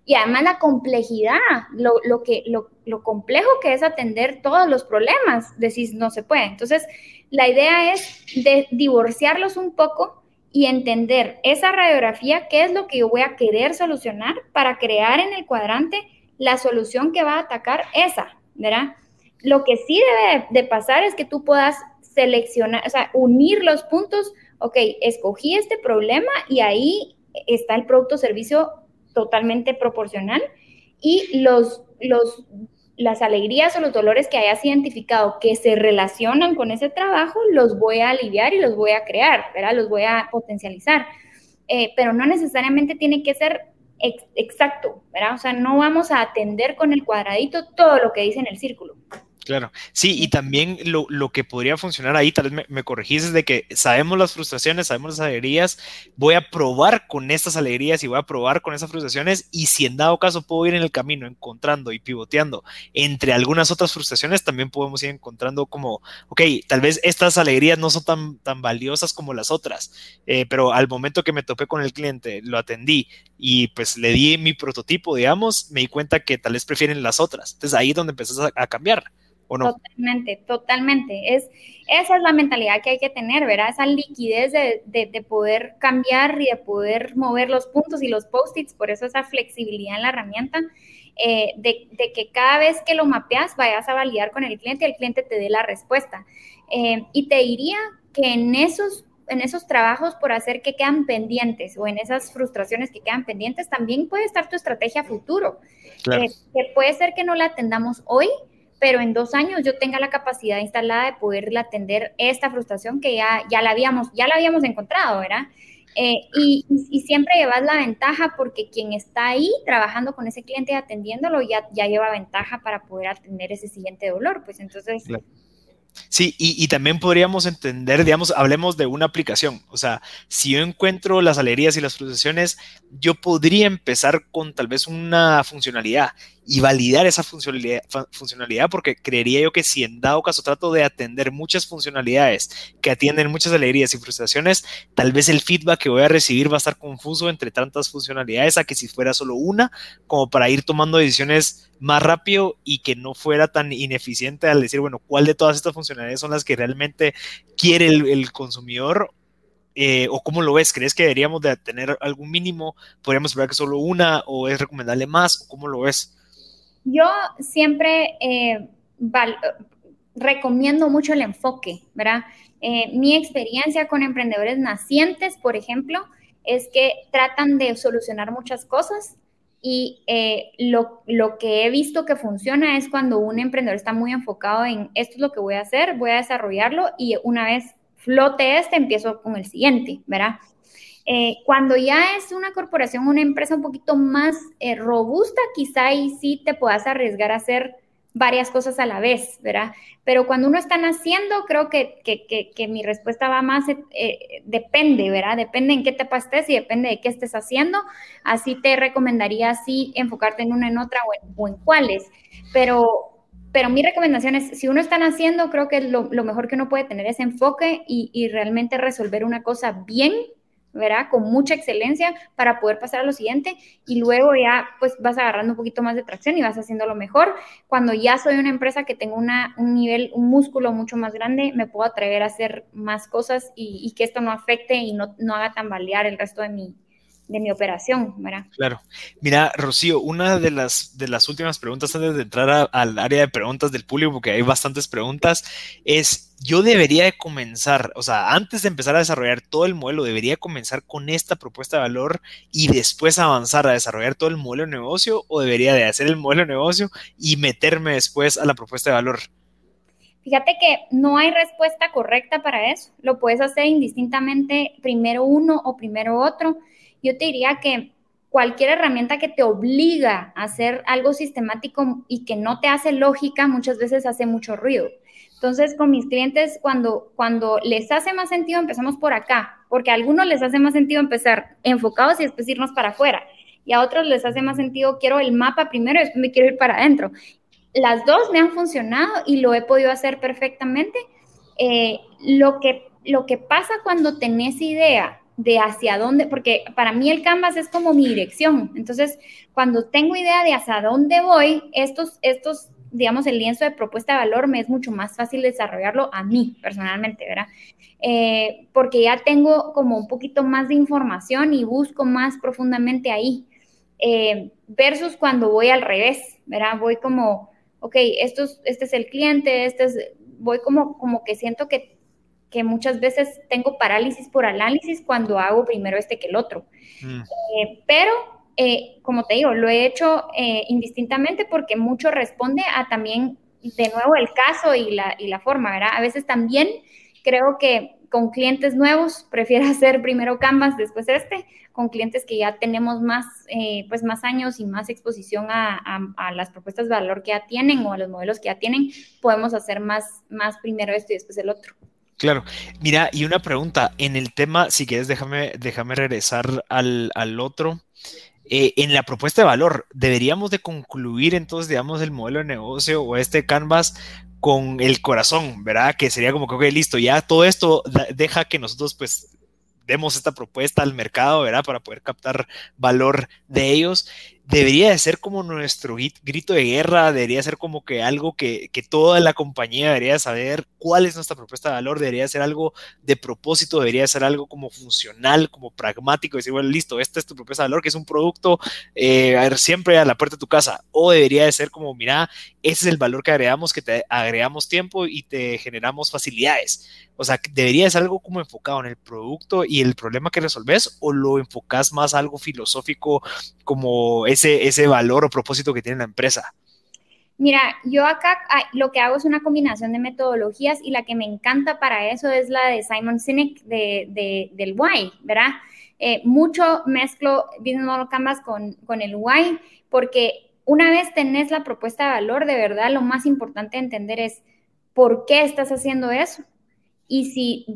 y además la complejidad, lo, que, lo, complejo que es atender todos los problemas, decís no se puede. Entonces, la idea es de divorciarlos un poco y entender esa radiografía, qué es lo que yo voy a querer solucionar para crear en el cuadrante la solución que va a atacar esa, ¿verdad? Lo que sí debe de pasar es que tú puedas seleccionar, o sea, unir los puntos, ok, escogí este problema y ahí está el producto o servicio totalmente proporcional y los, los, las alegrías o los dolores que hayas identificado que se relacionan con ese trabajo, los voy a aliviar y los voy a crear, ¿verdad? Los voy a potencializar. Eh, pero no necesariamente tiene que ser exacto, ¿verdad? O sea, no vamos a atender con el cuadradito todo lo que dice en el círculo. Claro, sí, y también lo, lo, que podría funcionar ahí, tal vez me, me corregís, es de que sabemos las frustraciones, sabemos las alegrías, voy a probar con estas alegrías y voy a probar con esas frustraciones y si en dado caso puedo ir en el camino encontrando y pivoteando entre algunas otras frustraciones, también podemos ir encontrando como, ok, tal vez estas alegrías no son tan, tan valiosas como las otras, eh, pero al momento que me topé con el cliente, lo atendí y pues le di mi prototipo, digamos, me di cuenta que tal vez prefieren las otras. Entonces ahí es donde empezás a, a cambiar. Totalmente, totalmente. Es, esa es la mentalidad que hay que tener, ¿verdad? Esa liquidez de, de, poder cambiar y de poder mover los puntos y los post-its, por eso esa flexibilidad en la herramienta, eh, de, de, que cada vez que lo mapeas vayas a validar con el cliente y el cliente te dé la respuesta. Eh, y te diría que en esos en esos trabajos por hacer que quedan pendientes o en esas frustraciones que quedan pendientes, también puede estar tu estrategia futuro. Eh, que puede ser que no la atendamos hoy, pero en dos años yo tenga la capacidad instalada de poderle atender esta frustración que ya, ya, la, habíamos, ya la habíamos encontrado, ¿verdad? Eh, y, y, siempre llevas la ventaja porque quien está ahí trabajando con ese cliente y atendiéndolo ya, ya lleva ventaja para poder atender ese siguiente dolor. Pues entonces, Sí, y, también podríamos entender, digamos, hablemos de una aplicación. O sea, si yo encuentro las alegrías y las frustraciones, yo podría empezar con tal vez una funcionalidad y validar esa funcionalidad, porque creería yo que si en dado caso trato de atender muchas funcionalidades que atienden muchas alegrías y frustraciones, tal vez el feedback que voy a recibir va a estar confuso entre tantas funcionalidades a que si fuera solo una, como para ir tomando decisiones más rápido y que no fuera tan ineficiente al decir, bueno, ¿cuál de todas estas funcionalidades son las que realmente quiere el, consumidor eh, o cómo lo ves? ¿Crees que deberíamos de tener algún mínimo? ¿Podríamos esperar que solo una o es recomendable más? ¿O cómo lo ves? Yo siempre eh, recomiendo mucho el enfoque, ¿verdad? Eh, mi experiencia con emprendedores nacientes, por ejemplo, es que tratan de solucionar muchas cosas y eh, lo, lo, que he visto que funciona es cuando un emprendedor está muy enfocado en esto es lo que voy a hacer, voy a desarrollarlo y una vez flote este, empiezo con el siguiente, ¿verdad? Eh, cuando ya es una corporación, una empresa un poquito más eh, robusta, quizá ahí sí te puedas arriesgar a hacer varias cosas a la vez, ¿verdad? Pero cuando uno está haciendo, creo que, que, mi respuesta va más, eh, depende, ¿verdad? Depende en qué te estés y depende de qué estés haciendo. Así te recomendaría así enfocarte en una, en otra o en, cuáles. Pero, pero mi recomendación es, si uno está haciendo, creo que lo, lo mejor que uno puede tener es enfoque y, y realmente resolver una cosa bien ¿verdad? Con mucha excelencia para poder pasar a lo siguiente y luego ya pues vas agarrando un poquito más de tracción y vas haciendo lo mejor. Cuando ya soy una empresa que tengo una, un nivel, un músculo mucho más grande, me puedo atrever a hacer más cosas y, que esto no afecte y no, no haga tambalear el resto de mi, de mi operación, ¿verdad? Claro. Mira, Rocío, una de las, de las últimas preguntas antes de entrar al área de preguntas del público, porque hay bastantes preguntas, es, yo debería de comenzar, o sea, antes de empezar a desarrollar todo el modelo, debería comenzar con esta propuesta de valor y después avanzar a desarrollar todo el modelo de negocio o debería de hacer el modelo de negocio y meterme después a la propuesta de valor. Fíjate que no hay respuesta correcta para eso. Lo puedes hacer indistintamente primero uno o primero otro yo te diría que cualquier herramienta que te obliga a hacer algo sistemático y que no te hace lógica, muchas veces hace mucho ruido. Entonces, con mis clientes, cuando, cuando les hace más sentido, empezamos por acá, porque a algunos les hace más sentido empezar enfocados y después irnos para afuera. Y a otros les hace más sentido, quiero el mapa primero y después me quiero ir para adentro. Las dos me han funcionado y lo he podido hacer perfectamente. Eh, lo, que, lo que pasa cuando tenés idea de hacia dónde, porque para mí el canvas es como mi dirección. Entonces, cuando tengo idea de hacia dónde voy, estos, estos, digamos, el lienzo de propuesta de valor me es mucho más fácil desarrollarlo a mí personalmente, ¿verdad? Eh, porque ya tengo como un poquito más de información y busco más profundamente ahí. Eh, versus cuando voy al revés, ¿verdad? Voy como, ok, esto este es el cliente, este es, voy como, como que siento que que muchas veces tengo parálisis por análisis cuando hago primero este que el otro. Mm. Eh, pero, eh, como te digo, lo he hecho eh, indistintamente porque mucho responde a también, de nuevo, el caso y la, y la forma, ¿verdad? A veces también creo que con clientes nuevos, prefiero hacer primero Canvas, después este, con clientes que ya tenemos más, eh, pues más años y más exposición a, a, las propuestas de valor que ya tienen o a los modelos que ya tienen, podemos hacer más, más primero esto y después el otro. Claro, mira, y una pregunta, en el tema, si quieres, déjame, déjame regresar al, al otro. Eh, en la propuesta de valor, deberíamos de concluir entonces, digamos, el modelo de negocio o este canvas con el corazón, ¿verdad? Que sería como que, ok, listo, ya todo esto deja que nosotros pues demos esta propuesta al mercado, ¿verdad? Para poder captar valor de ellos debería de ser como nuestro grito de guerra, debería ser como que algo que, que, toda la compañía debería saber cuál es nuestra propuesta de valor, debería ser algo de propósito, debería ser algo como funcional, como pragmático, decir, bueno, listo, esta es tu propuesta de valor, que es un producto eh, siempre a la puerta de tu casa, o debería de ser como, mira, ese es el valor que agregamos, que te agregamos tiempo y te generamos facilidades. O sea, debería ser algo como enfocado en el producto y el problema que resolves, o lo enfocas más a algo filosófico como ese, valor o propósito que tiene la empresa? Mira, yo acá lo que hago es una combinación de metodologías y la que me encanta para eso es la de Simon Sinek de, del Why, ¿verdad? Eh, mucho mezclo Business Model Canvas con, con el Why porque una vez tenés la propuesta de valor, de verdad lo más importante entender es por qué estás haciendo eso y si,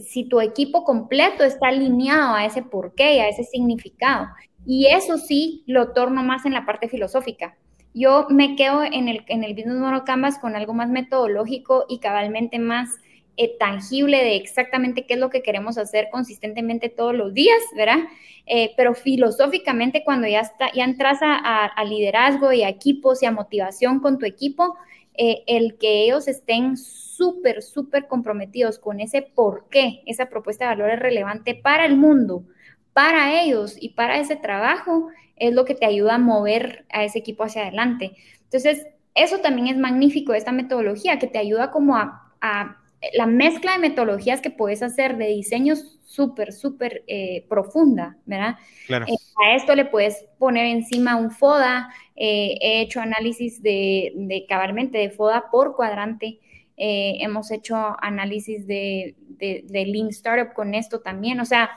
si tu equipo completo está alineado a ese por qué y a ese significado. Y eso sí lo torno más en la parte filosófica. Yo me quedo en el, en el Business Model Canvas con algo más metodológico y cabalmente más eh, tangible de exactamente qué es lo que queremos hacer consistentemente todos los días, ¿verdad? Eh, pero filosóficamente cuando ya, está, ya entras a, liderazgo y a equipos y a motivación con tu equipo, eh, el que ellos estén súper, súper comprometidos con ese por qué esa propuesta de valor es relevante para el mundo, para ellos y para ese trabajo es lo que te ayuda a mover a ese equipo hacia adelante. Entonces, eso también es magnífico, esta metodología, que te ayuda como a, la mezcla de metodologías que puedes hacer de diseños súper, súper eh, profunda, ¿verdad? Claro. Eh, a esto le puedes poner encima un FODA, eh, he hecho análisis de, de, cabalmente de FODA por cuadrante, hemos hecho análisis de, de, de Lean Startup con esto también, o sea,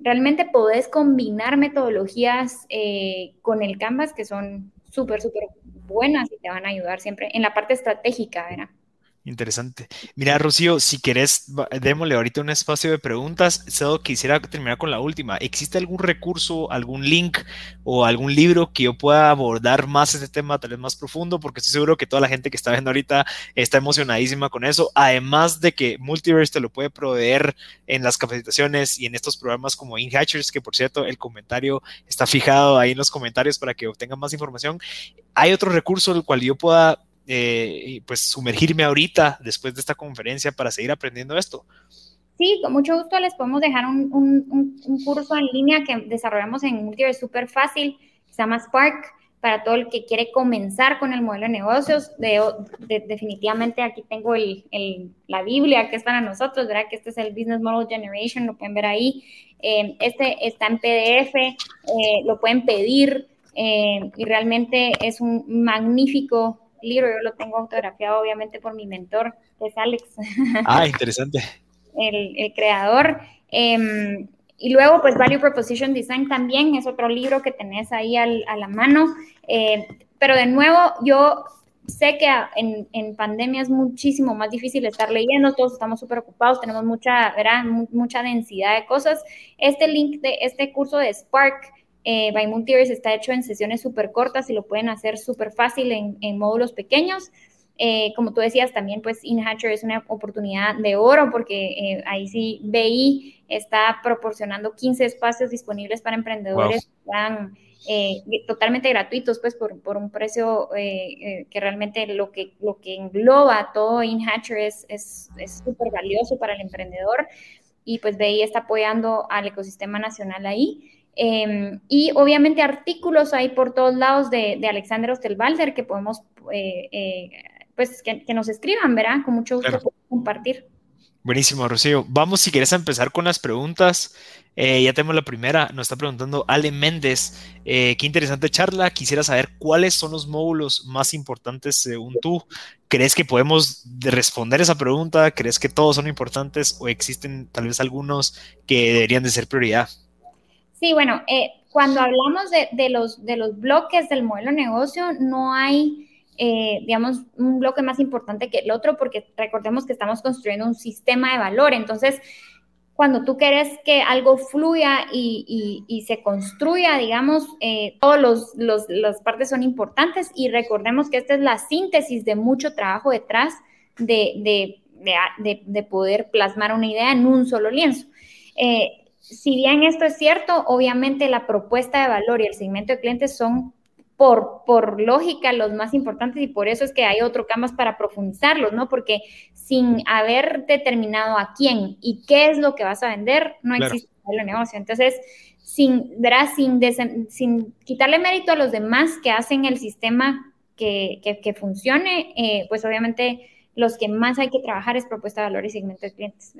realmente podés combinar metodologías con el Canvas que son súper, súper buenas y te van a ayudar siempre en la parte estratégica, ¿verdad? Interesante. Mira, Rocío, si querés, démosle ahorita un espacio de preguntas. Solo quisiera terminar con la última. ¿Existe algún recurso, algún link o algún libro que yo pueda abordar más este tema, tal vez más profundo? Porque estoy seguro que toda la gente que está viendo ahorita está emocionadísima con eso. Además de que Multiverse te lo puede proveer en las capacitaciones y en estos programas como InHatchers, que por cierto, el comentario está fijado ahí en los comentarios para que obtengan más información. ¿Hay otro recurso del cual yo pueda eh, pues sumergirme ahorita después de esta conferencia para seguir aprendiendo esto? Sí, con mucho gusto les podemos dejar un, un, curso en línea que desarrollamos en Multiverse súper fácil, que se llama Spark, para todo el que quiere comenzar con el modelo de negocios. De, definitivamente aquí tengo el, el, la Biblia que es para nosotros, ¿verdad? Que este es el Business Model Generation, lo pueden ver ahí. Eh, este está en PDF, eh, lo pueden pedir y realmente es un magnífico libro, yo lo tengo autografiado obviamente por mi mentor, que es Alex. Ah, interesante. el, creador. Em, y luego, pues, Value Proposition Design también es otro libro que tenés ahí a la mano. Eh, pero de nuevo, yo sé que en, en, pandemia es muchísimo más difícil estar leyendo, todos estamos súper ocupados, tenemos mucha, ¿verdad? mucha densidad de cosas. Este link de este curso de Spark eh, by Multiverse está hecho en sesiones súper cortas y lo pueden hacer súper fácil en, módulos pequeños. Eh, como tú decías, también pues InHatcher es una oportunidad de oro porque eh, ahí sí BI está proporcionando 15 espacios disponibles para emprendedores eh, totalmente gratuitos pues por, un precio que realmente lo que, lo que engloba todo InHatcher es súper es, valioso para el emprendedor y pues BI está apoyando al ecosistema nacional ahí. Em, y obviamente artículos hay por todos lados de, de Alexander Ostelbalder que podemos, eh, eh, pues, que, nos escriban, ¿verdad? Con mucho gusto compartir. Buenísimo, Rocío. Vamos, si quieres, a empezar con las preguntas. Eh, ya tenemos la primera. Nos está preguntando Ale Méndez. Qué interesante charla. Quisiera saber cuáles son los módulos más importantes según tú. ¿Crees que podemos responder esa pregunta? ¿Crees que todos son importantes o existen tal vez algunos que deberían de ser prioridad? Sí, bueno, eh, cuando hablamos de, los, de los bloques del modelo de negocio, no hay eh, digamos, un bloque más importante que el otro, porque recordemos que estamos construyendo un sistema de valor. Entonces, cuando tú quieres que algo fluya y, se construya, digamos, eh, todas los, las partes son importantes y recordemos que esta es la síntesis de mucho trabajo detrás de, de, poder plasmar una idea en un solo lienzo. Eh, si bien esto es cierto, obviamente la propuesta de valor y el segmento de clientes son por, por lógica los más importantes y por eso es que hay otro camas para profundizarlos, ¿no? Porque sin haber determinado a quién y qué es lo que vas a vender, no existe el negocio. Entonces, sin, Sin, sin quitarle mérito a los demás que hacen el sistema que, que, funcione, eh, pues obviamente los que más hay que trabajar es propuesta de valor y segmento de clientes.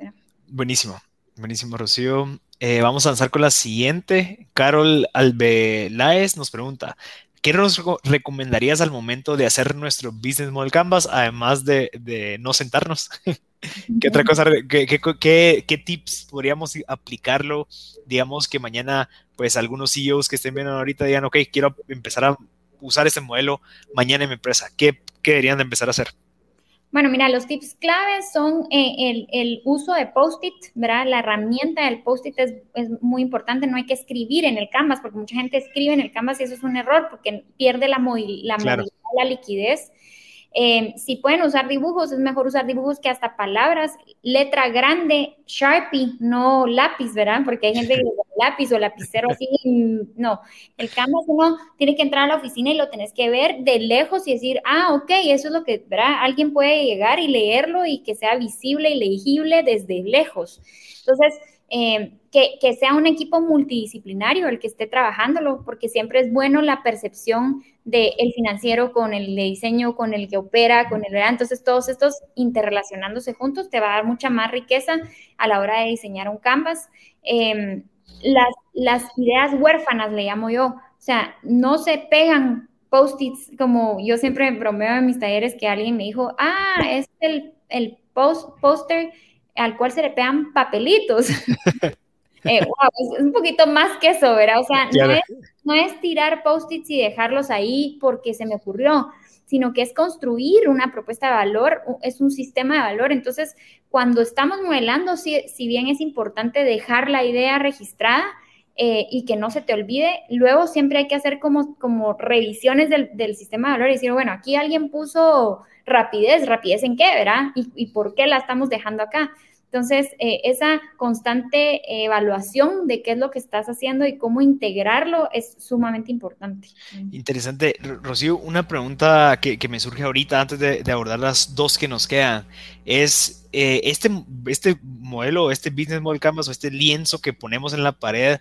Buenísimo, buenísimo, Rocío. Eh, vamos a avanzar con la siguiente. Carol Albeláez nos pregunta, ¿Qué nos recomendarías al momento de hacer nuestro Business Model Canvas, además de, no sentarnos? ¿Qué otra cosa, qué, tips podríamos aplicarlo? Digamos que mañana, pues algunos CEOs que estén viendo ahorita digan, ok, quiero empezar a usar este modelo mañana en mi empresa. ¿Qué, qué deberían de empezar a hacer? Bueno, mira, los tips claves son eh, el, uso de post-it, ¿verdad? La herramienta del post-it es, muy importante, no hay que escribir en el Canvas, porque mucha gente escribe en el Canvas y eso es un error, porque pierde la, la movilidad, la liquidez. Eh, si pueden usar dibujos, es mejor usar dibujos que hasta palabras. Letra grande, Sharpie, no lápiz, ¿verdad? Porque hay gente que lápiz o lapicero así. No, el Canvas uno tiene que entrar a la oficina y lo tenés que ver de lejos y decir, ah, ok, eso es lo que, ¿verdad? Alguien puede llegar y leerlo y que sea visible y legible desde lejos. Entonces, eh, que, sea un equipo multidisciplinario el que esté trabajándolo, porque siempre es bueno la percepción del financiero con el de diseño, con el que opera, con el... Entonces, todos estos interrelacionándose juntos te va a dar mucha más riqueza a la hora de diseñar un canvas. Em, las, las ideas huérfanas, le llamo yo, o sea, no se pegan post-its, como yo siempre bromeo en mis talleres que alguien me dijo, ah, es el, el post, póster al cual se le pegan papelitos. Eh, es, un poquito más que eso, ¿verdad? O sea, no, es, tirar post-its y dejarlos ahí porque se me ocurrió, sino que es construir una propuesta de valor, es un sistema de valor. Entonces, cuando estamos modelando, si, si bien es importante dejar la idea registrada, eh, y que no se te olvide. Luego siempre hay que hacer como, como revisiones del, del, sistema de valor y decir, bueno, aquí alguien puso rapidez, rapidez en qué, ¿verdad? ¿Y, y por qué la estamos dejando acá? Entonces, eh, esa constante evaluación de qué es lo que estás haciendo y cómo integrarlo es sumamente importante. Interesante. Rocío, una pregunta que, me surge ahorita antes de, abordar las dos que nos quedan es, eh, este, este modelo, este Business Model Canvas o este lienzo que ponemos en la pared,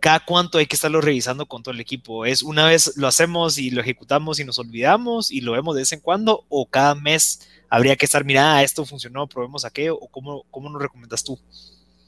cada cuánto hay que estarlo revisando con todo el equipo. ¿Es una vez lo hacemos y lo ejecutamos y nos olvidamos y lo vemos de vez en cuando o cada mes habría que estar, mira, esto funcionó, probemos aquello o cómo, cómo nos recomiendas tú?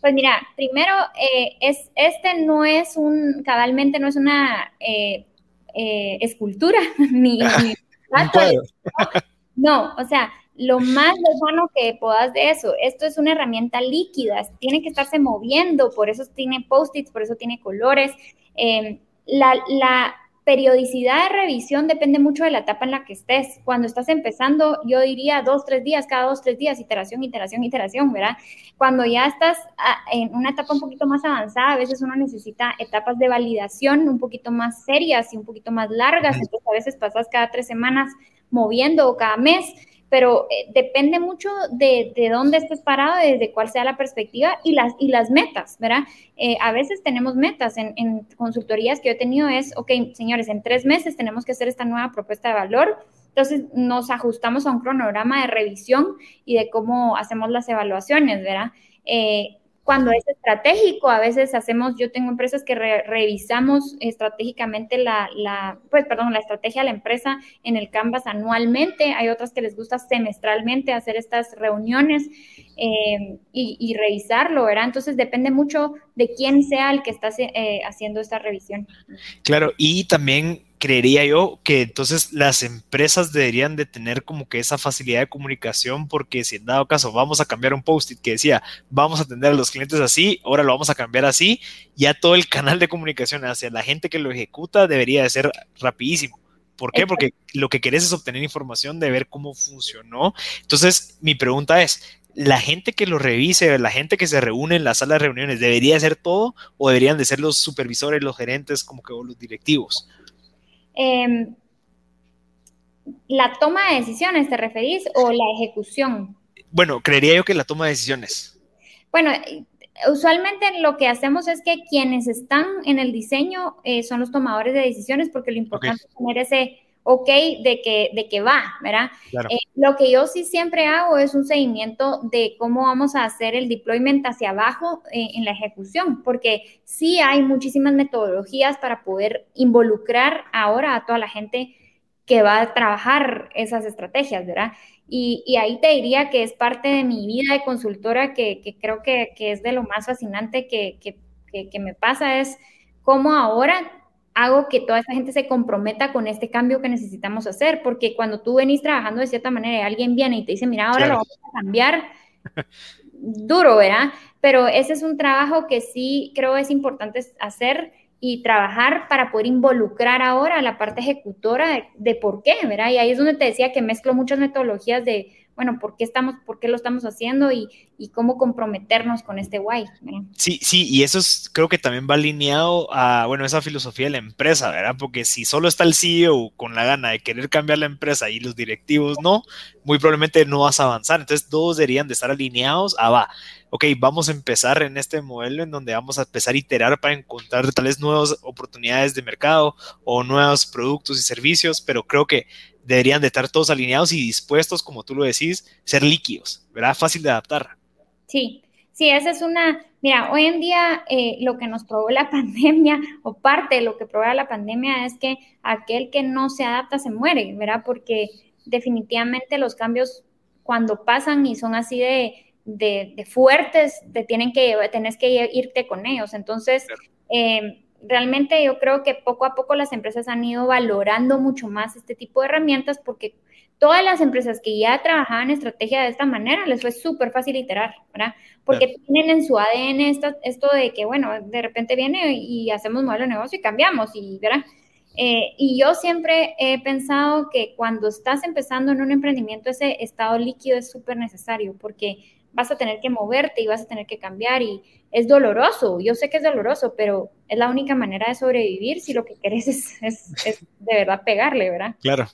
Pues mira, primero, eh, es, este no es un, cabalmente no es una eh, eh, escultura, ni, no, o sea, lo más lejano que puedas de eso. Esto es una herramienta líquida, tiene que estarse moviendo, por eso tiene post-its, por eso tiene colores. Em, la, la, periodicidad de revisión depende mucho de la etapa en la que estés. Cuando estás empezando, yo diría dos, tres días, cada dos, tres días, iteración, iteración, iteración, ¿verdad? Cuando ya estás ah, en una etapa un poquito más avanzada, a veces uno necesita etapas de validación un poquito más serias y un poquito más largas, entonces a veces pasas cada tres semanas moviendo o cada mes pero eh, depende mucho de, de, dónde estés parado, desde cuál sea la perspectiva y las, y las metas, ¿verdad? Eh, a veces tenemos metas en, en, consultorías que yo he tenido es, ok, señores, en tres meses tenemos que hacer esta nueva propuesta de valor, entonces nos ajustamos a un cronograma de revisión y de cómo hacemos las evaluaciones, ¿verdad? Eh, cuando es estratégico, a veces hacemos, yo tengo empresas que revisamos estratégicamente la, la, pues, perdón, la estrategia de la empresa en el Canvas anualmente, hay otras que les gusta semestralmente hacer estas reuniones eh, y, revisarlo, ¿verdad? Entonces depende mucho de quién sea el que está eh, haciendo esta revisión. Claro, y también creería yo que entonces las empresas deberían de tener como que esa facilidad de comunicación porque si en dado caso vamos a cambiar un post-it que decía vamos a atender a los clientes así, ahora lo vamos a cambiar así, ya todo el canal de comunicación hacia la gente que lo ejecuta debería de ser rapidísimo. ¿Por qué? Porque lo que querés es obtener información de ver cómo funcionó. Entonces, mi pregunta es, ¿la gente que lo revise, la gente que se reúne en la sala de reuniones, debería hacer todo o deberían de ser los supervisores, los gerentes, como que los directivos? Em, ¿La toma de decisiones te referís o la ejecución? Bueno, creería yo que la toma de decisiones. Bueno, usualmente lo que hacemos es que quienes están en el diseño eh, son los tomadores de decisiones porque lo importante es tener ese ok de que, de que va, ¿verdad? Eh, lo que yo sí siempre hago es un seguimiento de cómo vamos a hacer el deployment hacia abajo eh, en la ejecución, porque sí hay muchísimas metodologías para poder involucrar ahora a toda la gente que va a trabajar esas estrategias, ¿verdad? Y, ahí te diría que es parte de mi vida de consultora que, creo que, es de lo más fascinante que, que me pasa, es cómo ahora hago que toda esta gente se comprometa con este cambio que necesitamos hacer, porque cuando tú venís trabajando de cierta manera y alguien viene y te dice, mira, ahora lo vamos a cambiar, duro, ¿verdad? Pero ese es un trabajo que sí creo es importante hacer y trabajar para poder involucrar ahora a la parte ejecutora de, de por qué, ¿verdad? Y ahí es donde te decía que mezclo muchas metodologías de bueno, ¿por qué, estamos, por qué lo estamos haciendo y, cómo comprometernos con este guay? Sí, sí, y eso es, creo que también va alineado a, bueno, esa filosofía de la empresa, ¿verdad? Porque si solo está el CEO con la gana de querer cambiar la empresa y los directivos no, muy probablemente no vas a avanzar. Entonces, todos deberían de estar alineados a, va, ok, vamos a empezar en este modelo en donde vamos a empezar a iterar para encontrar tal vez nuevas oportunidades de mercado o nuevos productos y servicios, pero creo que deberían de estar todos alineados y dispuestos, como tú lo decís, ser líquidos, ¿verdad? Fácil de adaptar. Sí, sí, esa es una, mira, hoy en día eh, lo que nos probó la pandemia o parte de lo que probó la pandemia es que aquel que no se adapta se muere, ¿verdad? Porque definitivamente los cambios cuando pasan y son así de, de, fuertes, te tienen que, tenés que irte con ellos. Entonces, eh, realmente yo creo que poco a poco las empresas han ido valorando mucho más este tipo de herramientas porque todas las empresas que ya trabajaban estrategia de esta manera les fue súper fácil iterar, ¿verdad? Porque tienen en su ADN esto, de que, bueno, de repente viene y hacemos modelo de negocio y cambiamos, y, ¿verdad? Eh, y yo siempre he pensado que cuando estás empezando en un emprendimiento, ese estado líquido es súper necesario porque vas a tener que moverte y vas a tener que cambiar y es doloroso, yo sé que es doloroso, pero es la única manera de sobrevivir si lo que querés es, de verdad pegarle, ¿verdad? Claro,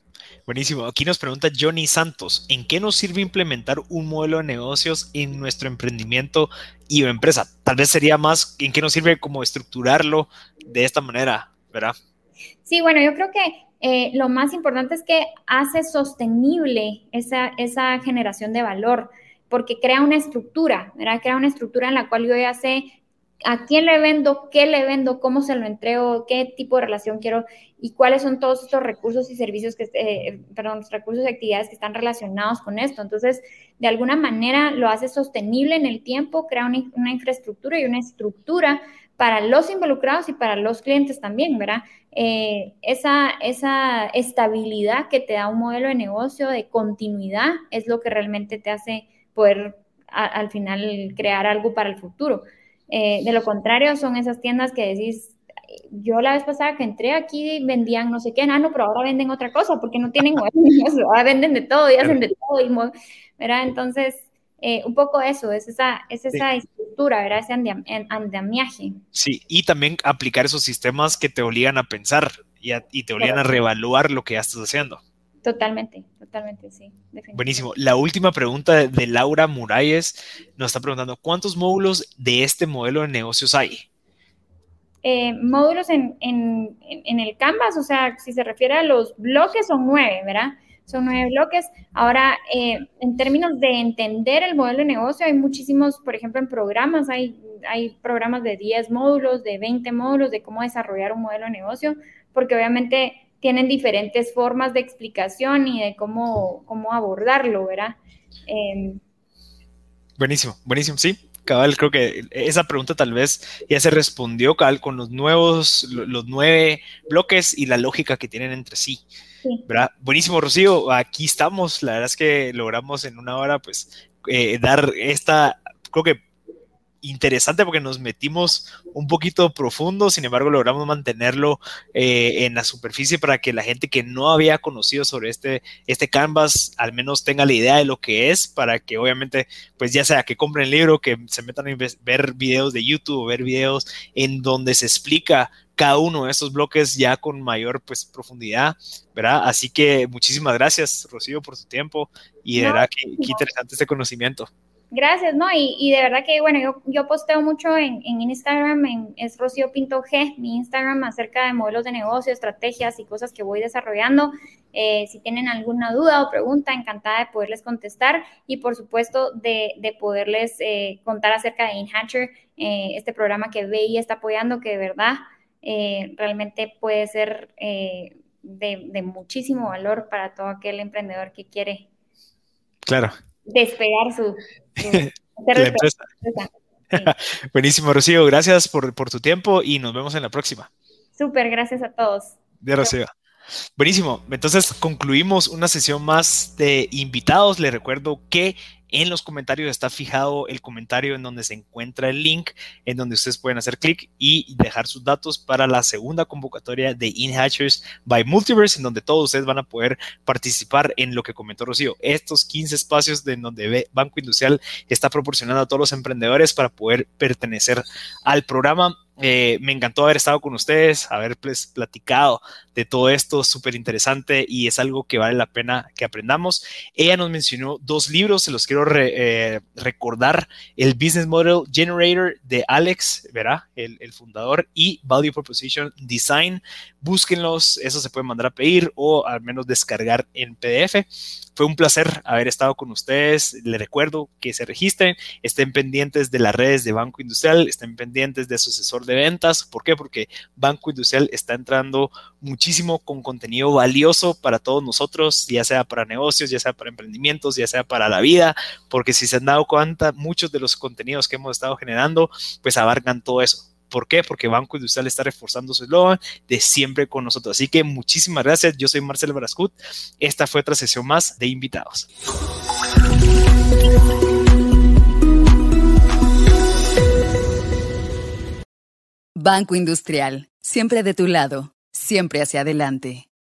buenísimo. Aquí nos pregunta Johnny Santos, ¿en qué nos sirve implementar un modelo de negocios en nuestro emprendimiento y empresa? Tal vez sería más, ¿en qué nos sirve como estructurarlo de esta manera, ¿verdad? Sí, bueno, yo creo que eh, lo más importante es que hace sostenible esa, esa generación de valor porque crea una estructura, ¿verdad? Crea una estructura en la cual yo ya sé a quién le vendo, qué le vendo, cómo se lo entrego, qué tipo de relación quiero y cuáles son todos estos recursos y servicios que, eh, perdón, recursos y actividades que están relacionados con esto. Entonces, de alguna manera lo hace sostenible en el tiempo, crea una, infraestructura y una estructura para los involucrados y para los clientes también, ¿verdad? Eh, esa, esa estabilidad que te da un modelo de negocio de continuidad es lo que realmente te hace poder al final crear algo para el futuro. Eh, de lo contrario, son esas tiendas que decís, yo la vez pasada que entré aquí vendían no sé qué, ah, no, pero ahora venden otra cosa porque no tienen ahora venden de todo y hacen de todo, y, ¿verdad? Entonces, eh, un poco eso, es esa, es esa estructura, ¿verdad? Ese andamiaje. Sí, y también aplicar esos sistemas que te obligan a pensar y, y te obligan a reevaluar lo que ya estás haciendo. Totalmente, totalmente, sí. Buenísimo. La última pregunta de Laura Muralles nos está preguntando, ¿cuántos módulos de este modelo de negocios hay? Eh, módulos en, el Canvas, o sea, si se refiere a los bloques son nueve, ¿verdad? son nueve bloques. Ahora, eh, en términos de entender el modelo de negocio, hay muchísimos, por ejemplo, en programas, hay, hay programas de 10 módulos, de 20 módulos, de cómo desarrollar un modelo de negocio, porque obviamente tienen diferentes formas de explicación y de cómo, cómo abordarlo, ¿verdad? Em, buenísimo, buenísimo, sí. Cabal, creo que esa pregunta tal vez ya se respondió, Cabal, con los nuevos, los nueve bloques y la lógica que tienen entre sí. ¿verdad? Buenísimo, Rocío. Aquí estamos. La verdad es que logramos en una hora, pues, eh, dar esta, creo que interesante porque nos metimos un poquito profundo, sin embargo logramos mantenerlo eh, en la superficie para que la gente que no había conocido sobre este, este canvas al menos tenga la idea de lo que es, para que obviamente pues ya sea que compren el libro, que se metan a ver videos de YouTube, ver videos en donde se explica cada uno de estos bloques ya con mayor pues profundidad, ¿verdad? Así que muchísimas gracias, Rocío, por tu tiempo y de verdad que, qué interesante este conocimiento. Gracias, ¿no? Y, de verdad que, bueno, yo, yo posteo mucho en, Instagram, en, es Rocío Pinto G, mi Instagram, acerca de modelos de negocio, estrategias y cosas que voy desarrollando. Eh, si tienen alguna duda o pregunta, encantada de poderles contestar y, por supuesto, de, poderles eh, contar acerca de InHatcher, eh, este programa que BI está apoyando, que de verdad realmente puede ser de, de muchísimo valor para todo aquel emprendedor que quiere. Claro despegar su, Buenísimo, Rocío. Gracias por, por, tu tiempo y nos vemos en la próxima. Súper, gracias a todos. De Rocío. Buenísimo. Entonces concluimos una sesión más de invitados. Les recuerdo que en los comentarios está fijado el comentario en donde se encuentra el link, en donde ustedes pueden hacer clic y dejar sus datos para la segunda convocatoria de InHatchers by Multiverse, en donde todos ustedes van a poder participar en lo que comentó Rocío. Estos 15 espacios de donde Banco Industrial está proporcionando a todos los emprendedores para poder pertenecer al programa. Eh, me encantó haber estado con ustedes, haber platicado de todo esto, súper interesante y es algo que vale la pena que aprendamos. Ella nos mencionó dos libros, se los quiero eh, recordar, el Business Model Generator de Alex, ¿verdad? El, el, fundador, y Value Proposition Design. Búsquenlos, eso se puede mandar a pedir o al menos descargar en PDF. Fue un placer haber estado con ustedes. Les recuerdo que se registren, estén pendientes de las redes de Banco Industrial, estén pendientes de su asesor de ventas. ¿Por qué? Porque Banco Industrial está entrando muchísimo con contenido valioso para todos nosotros, ya sea para negocios, ya sea para emprendimientos, ya sea para la vida, porque si se han dado cuenta, muchos de los contenidos que hemos estado generando, pues abarcan todo eso. ¿Por qué? Porque Banco Industrial está reforzando su eslogan de siempre con nosotros. Así que muchísimas gracias. Yo soy Marcelo Barascut. Esta fue otra sesión más de invitados. Banco Industrial, siempre de tu lado, siempre hacia adelante.